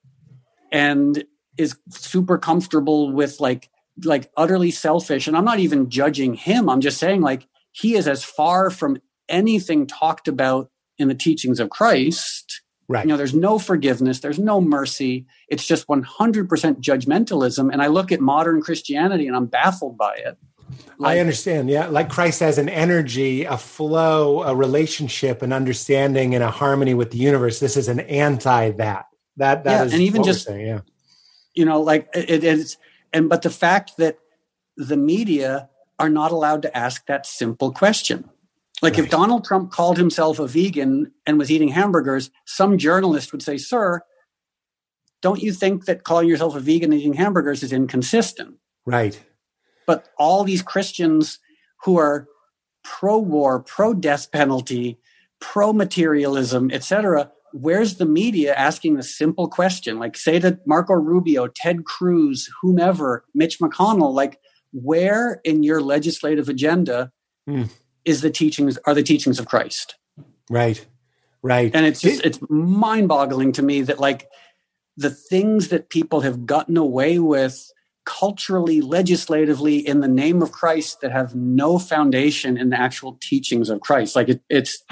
and is super comfortable with like like utterly selfish and i'm not even judging him i'm just saying like he is as far from anything talked about in the teachings of Christ. Right. You know, there's no forgiveness, there's no mercy. It's just 100% judgmentalism. And I look at modern Christianity and I'm baffled by it. Like, I understand. Yeah. Like Christ has an energy, a flow, a relationship, an understanding, and a harmony with the universe. This is an anti that. That, that yeah, is and even just, saying, yeah. you know, like it, it's, and, but the fact that the media are not allowed to ask that simple question. Like right. if Donald Trump called himself a vegan and was eating hamburgers, some journalist would say, Sir, don't you think that calling yourself a vegan and eating hamburgers is inconsistent? Right. But all these Christians who are pro war, pro death penalty, pro materialism, etc., where's the media asking the simple question? Like, say to Marco Rubio, Ted Cruz, whomever, Mitch McConnell, like, where in your legislative agenda mm. is the teachings are the teachings of Christ? Right. Right. And it's just it's mind-boggling to me that like the things that people have gotten away with culturally, legislatively in the name of Christ that have no foundation in the actual teachings of Christ. Like it, it's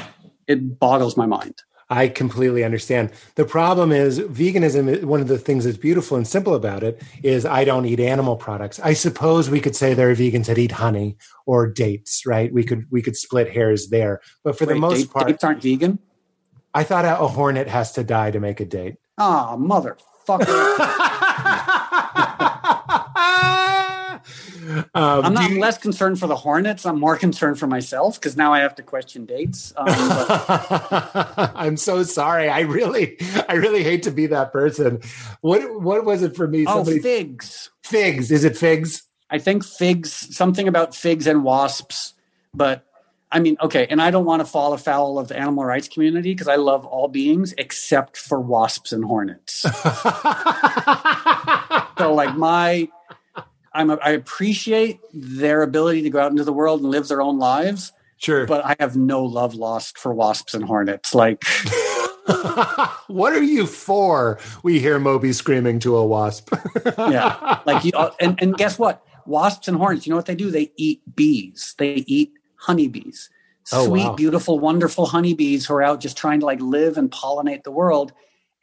it boggles my mind. I completely understand. The problem is veganism. One of the things that's beautiful and simple about it is I don't eat animal products. I suppose we could say there are vegans that eat honey or dates, right? We could we could split hairs there, but for Wait, the most date, part, dates aren't vegan. I thought a, a hornet has to die to make a date. Ah, oh, motherfucker. Um, I'm not you, less concerned for the Hornets. I'm more concerned for myself because now I have to question dates. Um, I'm so sorry. I really, I really hate to be that person. What, what was it for me? Oh, Somebody, figs. Figs. Is it figs? I think figs. Something about figs and wasps. But I mean, okay. And I don't want to fall afoul of the animal rights community because I love all beings except for wasps and hornets. so, like my I'm a, I appreciate their ability to go out into the world and live their own lives. Sure. But I have no love lost for wasps and hornets. Like what are you for? We hear Moby screaming to a wasp. yeah. Like you uh, and, and guess what? Wasps and hornets, you know what they do? They eat bees. They eat honeybees. Oh, Sweet, wow. beautiful, wonderful honeybees who are out just trying to like live and pollinate the world.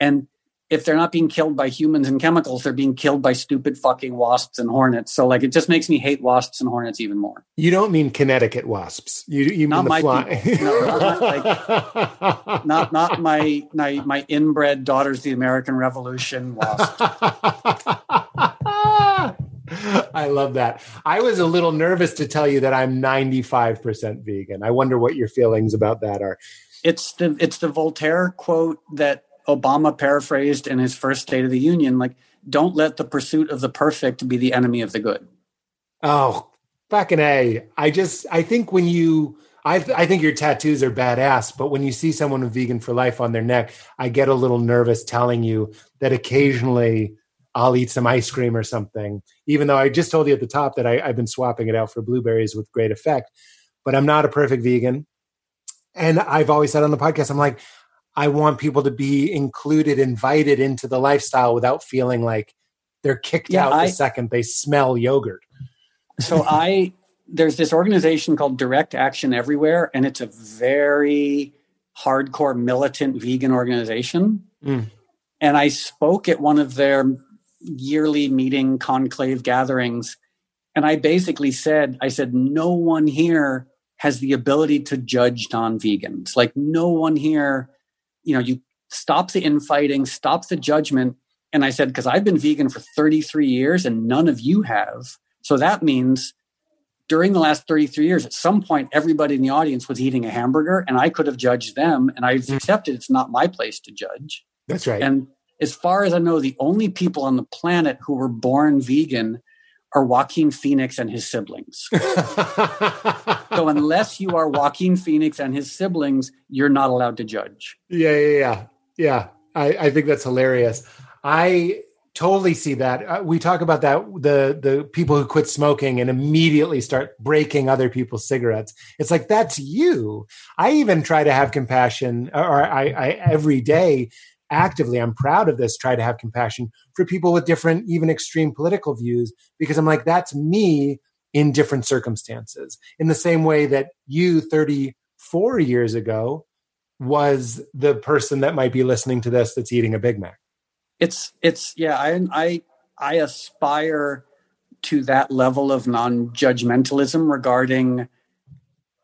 And if they're not being killed by humans and chemicals, they're being killed by stupid fucking wasps and hornets. So like it just makes me hate wasps and hornets even more. You don't mean Connecticut wasps. You you not mean my the fly. No, not, like, not, not my, my my inbred daughters the American Revolution wasp. I love that. I was a little nervous to tell you that I'm 95% vegan. I wonder what your feelings about that are. It's the it's the Voltaire quote that Obama paraphrased in his first State of the Union, like, don't let the pursuit of the perfect be the enemy of the good. Oh, fucking A. I just, I think when you, I, I think your tattoos are badass, but when you see someone with vegan for life on their neck, I get a little nervous telling you that occasionally I'll eat some ice cream or something, even though I just told you at the top that I, I've been swapping it out for blueberries with great effect. But I'm not a perfect vegan. And I've always said on the podcast, I'm like, I want people to be included, invited into the lifestyle without feeling like they're kicked yeah, out I, the second they smell yogurt. so I there's this organization called Direct Action Everywhere, and it's a very hardcore militant vegan organization. Mm. And I spoke at one of their yearly meeting conclave gatherings, and I basically said, I said, no one here has the ability to judge non-vegans. Like no one here you know, you stop the infighting, stop the judgment. And I said, because I've been vegan for 33 years and none of you have. So that means during the last 33 years, at some point, everybody in the audience was eating a hamburger and I could have judged them. And I've mm. accepted it's not my place to judge. That's right. And as far as I know, the only people on the planet who were born vegan are Joaquin Phoenix and his siblings. so unless you are Joaquin Phoenix and his siblings, you're not allowed to judge. Yeah, yeah, yeah, yeah. I, I think that's hilarious. I totally see that. Uh, we talk about that the the people who quit smoking and immediately start breaking other people's cigarettes. It's like that's you. I even try to have compassion, or I, I every day actively i'm proud of this try to have compassion for people with different even extreme political views because i'm like that's me in different circumstances in the same way that you 34 years ago was the person that might be listening to this that's eating a Big Mac. It's it's yeah, I I I aspire to that level of non-judgmentalism regarding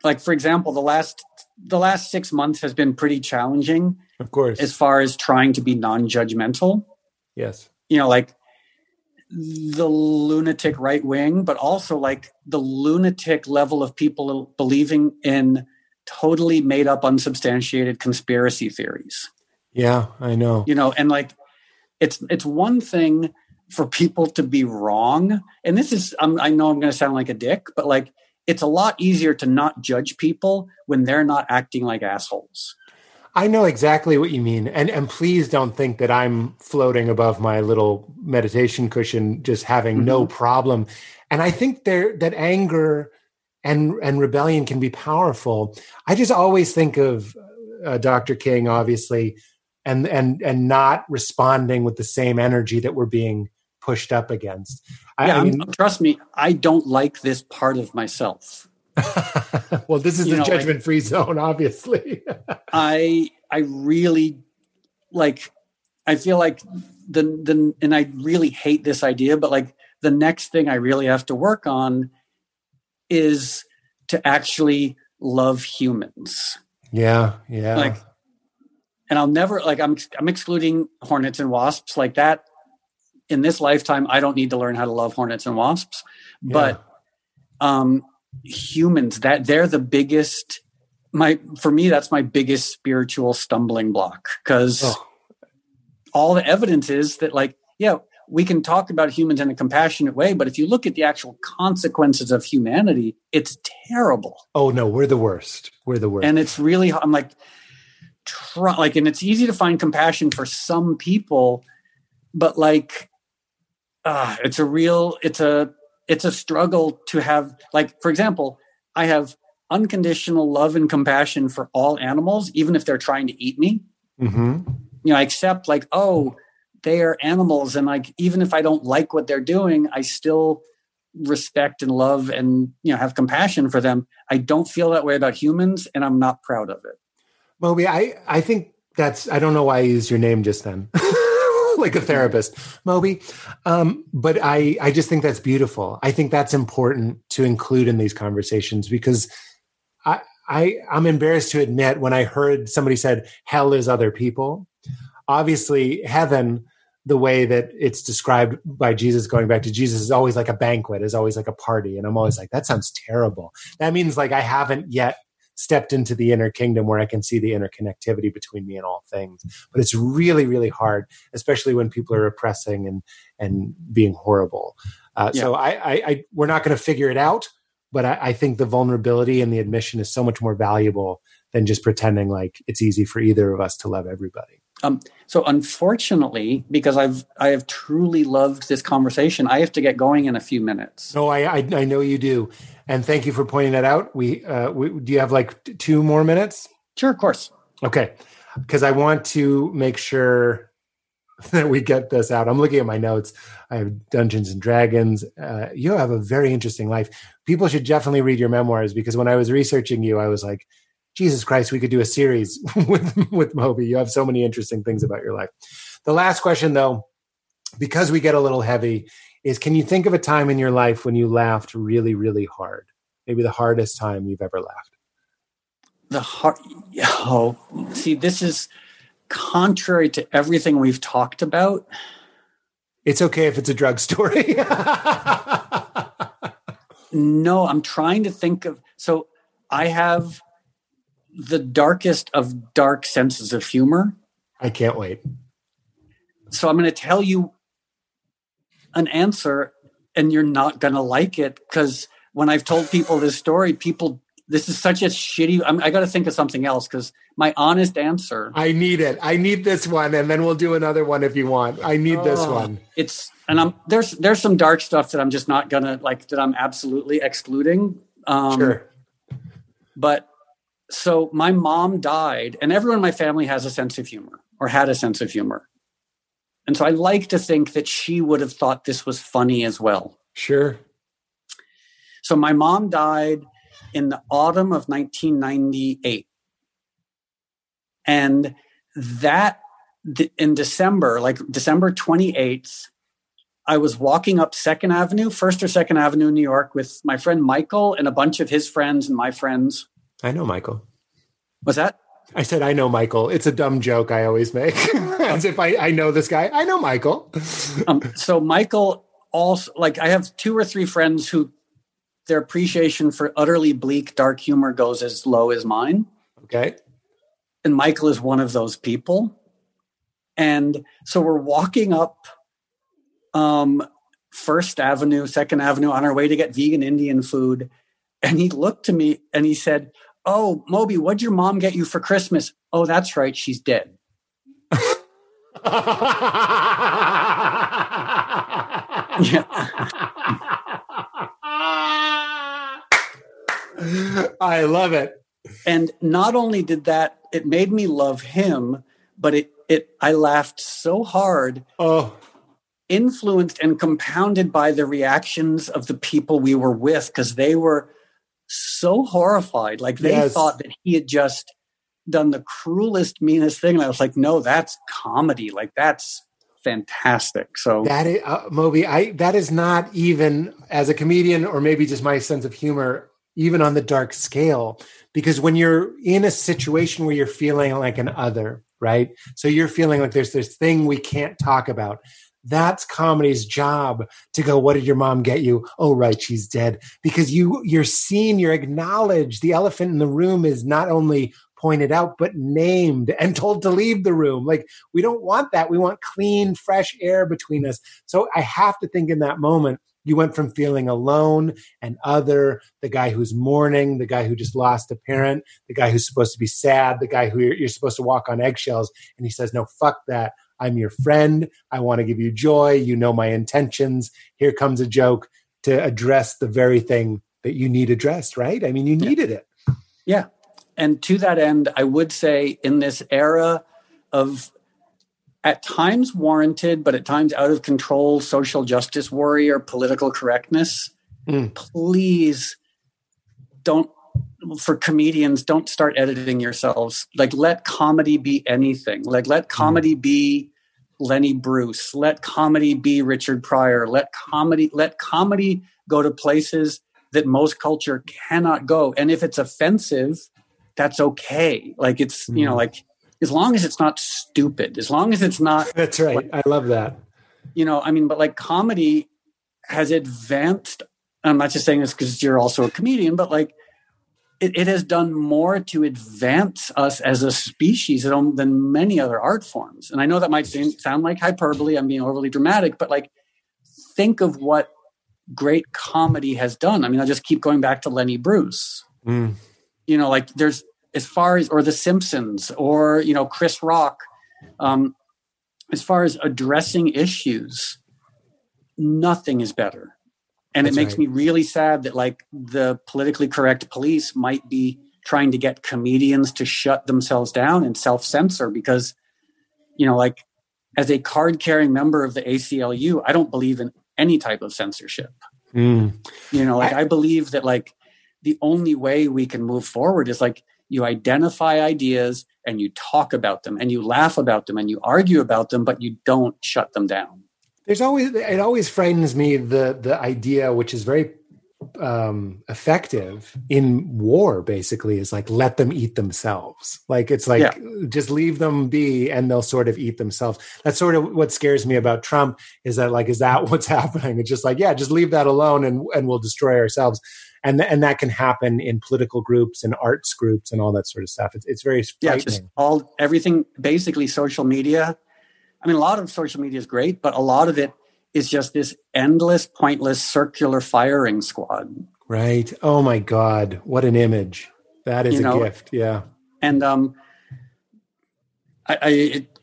like for example, the last the last 6 months has been pretty challenging. Of course. As far as trying to be non-judgmental. Yes. You know, like the lunatic right wing, but also like the lunatic level of people believing in totally made up, unsubstantiated conspiracy theories. Yeah, I know. You know, and like it's it's one thing for people to be wrong, and this is I'm, I know I'm going to sound like a dick, but like it's a lot easier to not judge people when they're not acting like assholes. I know exactly what you mean. And and please don't think that I'm floating above my little meditation cushion just having mm-hmm. no problem. And I think there that anger and and rebellion can be powerful. I just always think of uh, Dr. King obviously and and and not responding with the same energy that we're being pushed up against. Yeah, I mean, trust me, I don't like this part of myself. well, this is you the know, judgment free like, zone, obviously. I I really like I feel like the the and I really hate this idea, but like the next thing I really have to work on is to actually love humans. Yeah, yeah. Like and I'll never like I'm I'm excluding hornets and wasps like that in this lifetime I don't need to learn how to love hornets and wasps, yeah. but um humans that they're the biggest my for me that's my biggest spiritual stumbling block. Because oh. all the evidence is that like yeah we can talk about humans in a compassionate way but if you look at the actual consequences of humanity it's terrible. Oh no we're the worst. We're the worst. And it's really i'm like try, like and it's easy to find compassion for some people but like uh, it's a real it's a it's a struggle to have like for example i have unconditional love and compassion for all animals even if they're trying to eat me. Mm-hmm. you know i accept like oh they are animals and like even if i don't like what they're doing i still respect and love and you know have compassion for them. I don't feel that way about humans and i'm not proud of it. Moby i i think that's i don't know why i used your name just then like a therapist, Moby. Um, but I, I just think that's beautiful. I think that's important to include in these conversations because I, I, I'm embarrassed to admit when I heard somebody said hell is other people. Obviously, heaven, the way that it's described by Jesus, going back to Jesus, is always like a banquet, is always like a party, and I'm always like, that sounds terrible. That means like I haven't yet stepped into the inner kingdom where I can see the interconnectivity between me and all things. But it's really, really hard, especially when people are oppressing and and being horrible. Uh, yeah. So I, I, I, we're not going to figure it out, but I, I think the vulnerability and the admission is so much more valuable than just pretending like it's easy for either of us to love everybody. Um, so unfortunately, because I've I have truly loved this conversation, I have to get going in a few minutes. No, I I, I know you do, and thank you for pointing that out. We, uh, we do you have like two more minutes? Sure, of course. Okay, because I want to make sure that we get this out. I'm looking at my notes. I have Dungeons and Dragons. Uh, you have a very interesting life. People should definitely read your memoirs because when I was researching you, I was like, Jesus Christ, we could do a series with with Moby. You have so many interesting things about your life. The last question, though, because we get a little heavy, is can you think of a time in your life when you laughed really, really hard? Maybe the hardest time you've ever laughed. The hard. Oh, see, this is contrary to everything we've talked about. It's okay if it's a drug story. no, I'm trying to think of. So I have the darkest of dark senses of humor. I can't wait. So I'm going to tell you an answer and you're not going to like it because when I've told people this story, people, this is such a shitty, I'm, i got to think of something else because my honest answer. I need it. I need this one. And then we'll do another one if you want. I need oh, this one. It's, and I'm, there's, there's some dark stuff that I'm just not going to like, that I'm absolutely excluding. Um, sure. But so my mom died, and everyone in my family has a sense of humor or had a sense of humor. And so I like to think that she would have thought this was funny as well. Sure. So my mom died, in the autumn of 1998. And that in December, like December 28th, I was walking up Second Avenue, First or Second Avenue in New York with my friend Michael and a bunch of his friends and my friends. I know Michael. Was that? I said, I know Michael. It's a dumb joke I always make, as if I, I know this guy. I know Michael. um, so Michael also, like, I have two or three friends who their appreciation for utterly bleak, dark humor goes as low as mine. Okay. And Michael is one of those people. And so we're walking up um, First Avenue, Second Avenue on our way to get vegan Indian food. And he looked to me and he said, Oh, Moby, what'd your mom get you for Christmas? Oh, that's right, she's dead. I love it. And not only did that, it made me love him, but it it I laughed so hard. Oh. Influenced and compounded by the reactions of the people we were with, because they were so horrified. Like they yes. thought that he had just done the cruelest, meanest thing. And I was like, no, that's comedy. Like that's fantastic. So that is, uh, Moby, I that is not even as a comedian, or maybe just my sense of humor, even on the dark scale. Because when you're in a situation where you're feeling like an other, right? So you're feeling like there's this thing we can't talk about. That's comedy's job to go, what did your mom get you? Oh, right, she's dead. Because you you're seen, you're acknowledged. The elephant in the room is not only pointed out, but named and told to leave the room. Like, we don't want that. We want clean, fresh air between us. So I have to think in that moment, you went from feeling alone and other, the guy who's mourning, the guy who just lost a parent, the guy who's supposed to be sad, the guy who you're, you're supposed to walk on eggshells. And he says, no, fuck that. I'm your friend. I want to give you joy. You know my intentions. Here comes a joke to address the very thing that you need addressed, right? I mean, you needed yeah. it. Yeah and to that end, I would say in this era of at times warranted, but at times out of control social justice warrior political correctness, mm. please don't for comedians don't start editing yourselves like let comedy be anything like let hmm. comedy be lenny bruce let comedy be richard pryor let comedy let comedy go to places that most culture cannot go and if it's offensive that's okay. Like it's, you know, mm-hmm. like as long as it's not stupid, as long as it's not. That's right. Like, I love that. You know, I mean, but like comedy has advanced. I'm not just saying this because you're also a comedian, but like it, it, has done more to advance us as a species than many other art forms. And I know that might sound like hyperbole. I'm being overly dramatic, but like think of what great comedy has done. I mean, I'll just keep going back to Lenny Bruce. Mm. You know, like there's as far as or the simpsons or you know chris rock um, as far as addressing issues nothing is better and That's it makes right. me really sad that like the politically correct police might be trying to get comedians to shut themselves down and self-censor because you know like as a card carrying member of the aclu i don't believe in any type of censorship mm. you know like I, I believe that like the only way we can move forward is like you identify ideas and you talk about them and you laugh about them and you argue about them, but you don't shut them down. There's always it always frightens me the the idea, which is very um effective in war basically is like let them eat themselves like it's like yeah. just leave them be and they'll sort of eat themselves that's sort of what scares me about trump is that like is that what's happening it's just like yeah just leave that alone and and we'll destroy ourselves and th- and that can happen in political groups and arts groups and all that sort of stuff. It's it's very yeah, just all everything basically social media. I mean, a lot of social media is great, but a lot of it is just this endless, pointless, circular firing squad. Right. Oh my God, what an image! That is you a gift. Yeah. And um, I, I it,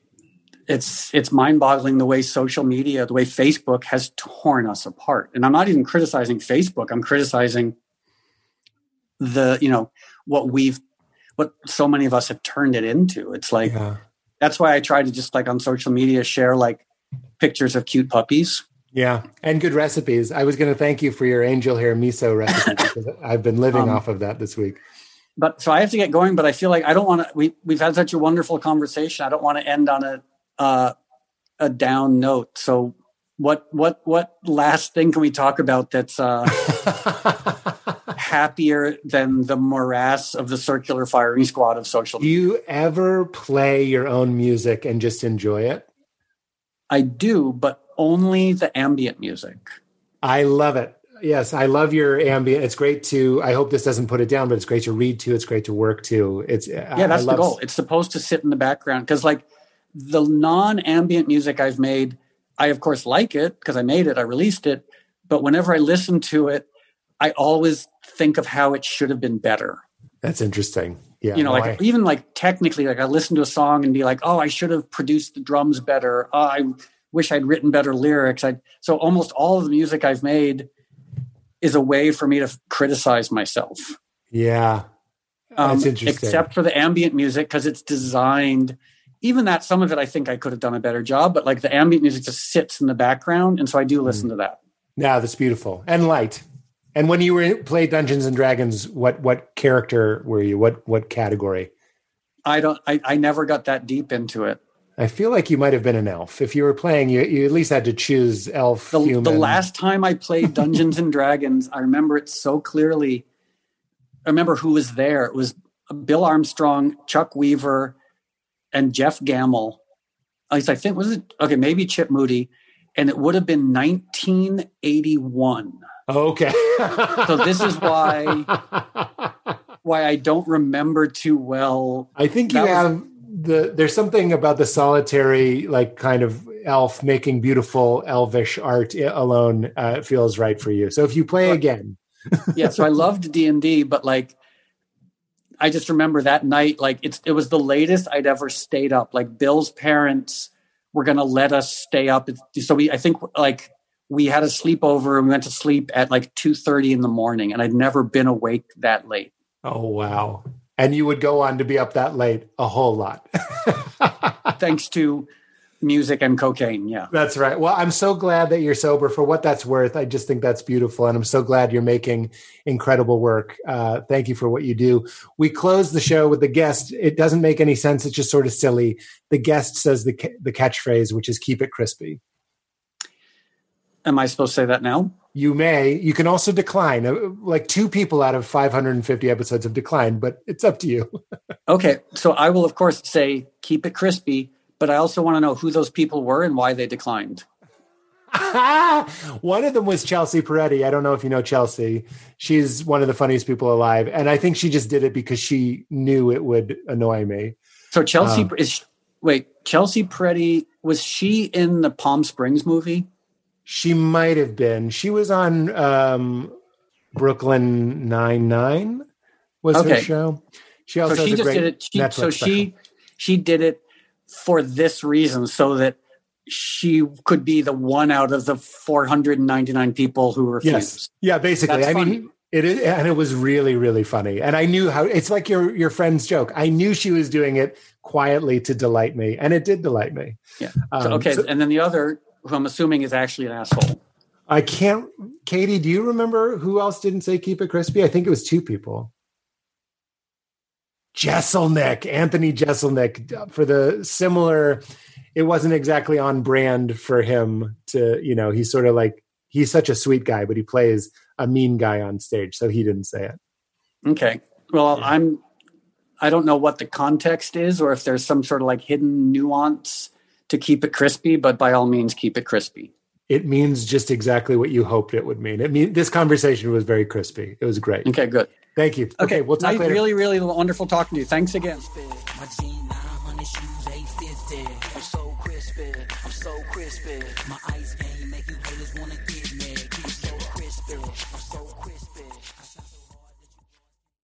it's it's mind-boggling the way social media, the way Facebook has torn us apart. And I'm not even criticizing Facebook. I'm criticizing the you know what we've what so many of us have turned it into it's like yeah. That's why i try to just like on social media share like pictures of cute puppies Yeah, and good recipes. I was going to thank you for your angel hair miso recipe because I've been living um, off of that this week. But so I have to get going. But I feel like I don't want to. We we've had such a wonderful conversation. I don't want to end on a uh, a down note. So what what what last thing can we talk about that's uh, happier than the morass of the circular firing squad of social? Do you ever play your own music and just enjoy it? I do, but only the ambient music. I love it. Yes, I love your ambient. It's great to. I hope this doesn't put it down, but it's great to read to. It's great to work to. It's yeah, that's the goal. It's supposed to sit in the background because, like, the non-ambient music I've made, I of course like it because I made it, I released it. But whenever I listen to it, I always think of how it should have been better. That's interesting. Yeah, you know, no, like I, even like technically, like I listen to a song and be like, "Oh, I should have produced the drums better. Oh, I wish I'd written better lyrics." I so almost all of the music I've made is a way for me to criticize myself. Yeah. Um, except for the ambient music because it's designed even that some of it i think i could have done a better job but like the ambient music just sits in the background and so i do listen mm. to that yeah that's beautiful and light and when you were play dungeons and dragons what what character were you what what category i don't i, I never got that deep into it I feel like you might have been an elf. If you were playing, you, you at least had to choose elf. The, the last time I played Dungeons and Dragons, I remember it so clearly. I remember who was there. It was Bill Armstrong, Chuck Weaver, and Jeff Gamble. At least I think was it okay, maybe Chip Moody, and it would have been 1981. Okay. so this is why why I don't remember too well. I think you have the there's something about the solitary like kind of elf making beautiful elvish art alone uh, feels right for you. So if you play again. Yeah so i loved d&d but like i just remember that night like it's it was the latest i'd ever stayed up. Like bill's parents were going to let us stay up. So we i think like we had a sleepover and we went to sleep at like 2.30 in the morning and i'd never been awake that late oh wow and you would go on to be up that late a whole lot. Thanks to music and cocaine. Yeah. That's right. Well, I'm so glad that you're sober for what that's worth. I just think that's beautiful. And I'm so glad you're making incredible work. Uh, thank you for what you do. We close the show with the guest. It doesn't make any sense. It's just sort of silly. The guest says the, the catchphrase, which is keep it crispy. Am I supposed to say that now? you may. You can also decline. Uh, like two people out of 550 episodes have declined but it's up to you. Okay. So i will of course say keep it crispy but i also want to know who those people were and why they declined. One of them was chelsea peretti. I don't know if you know chelsea. She's one of the funniest people alive and i think she just did it because she knew it would annoy me. So chelsea um, is wait chelsea peretti was she in the palm springs movie she might have been. She was on um, Brooklyn Nine Nine. Was okay. her show? She also so she just did it. She, so special. she she did it for this reason, so that she could be the one out of the 499 people who refused. Yes. Yeah, basically. That's I funny. mean, it is, and it was really, really funny. And I knew how it's like your your friend's joke. I knew she was doing it quietly to delight me, and it did delight me. Yeah. Um, so, okay, so, and then the other who I'm assuming is actually an asshole. I can't. Katie, do you remember who else didn't say keep it crispy? I think it was two people. Jeselnik, Anthony Jeselnik, for the similar. It wasn't exactly on brand for him to, you know, he's sort of like he's such a sweet guy, but he plays a mean guy on stage, so he didn't say it. Okay. Well, I'm. I don't know what the context is, or if there's some sort of like hidden nuance to keep it crispy, but by all means, keep it crispy. It means just exactly what you hoped it would mean. It mean this conversation was very crispy. It was great. Okay, good. Thank you. Okay, we'll talk later. Really, really wonderful talking to you. Thanks again. I'm so crispy. I'm so crispy. My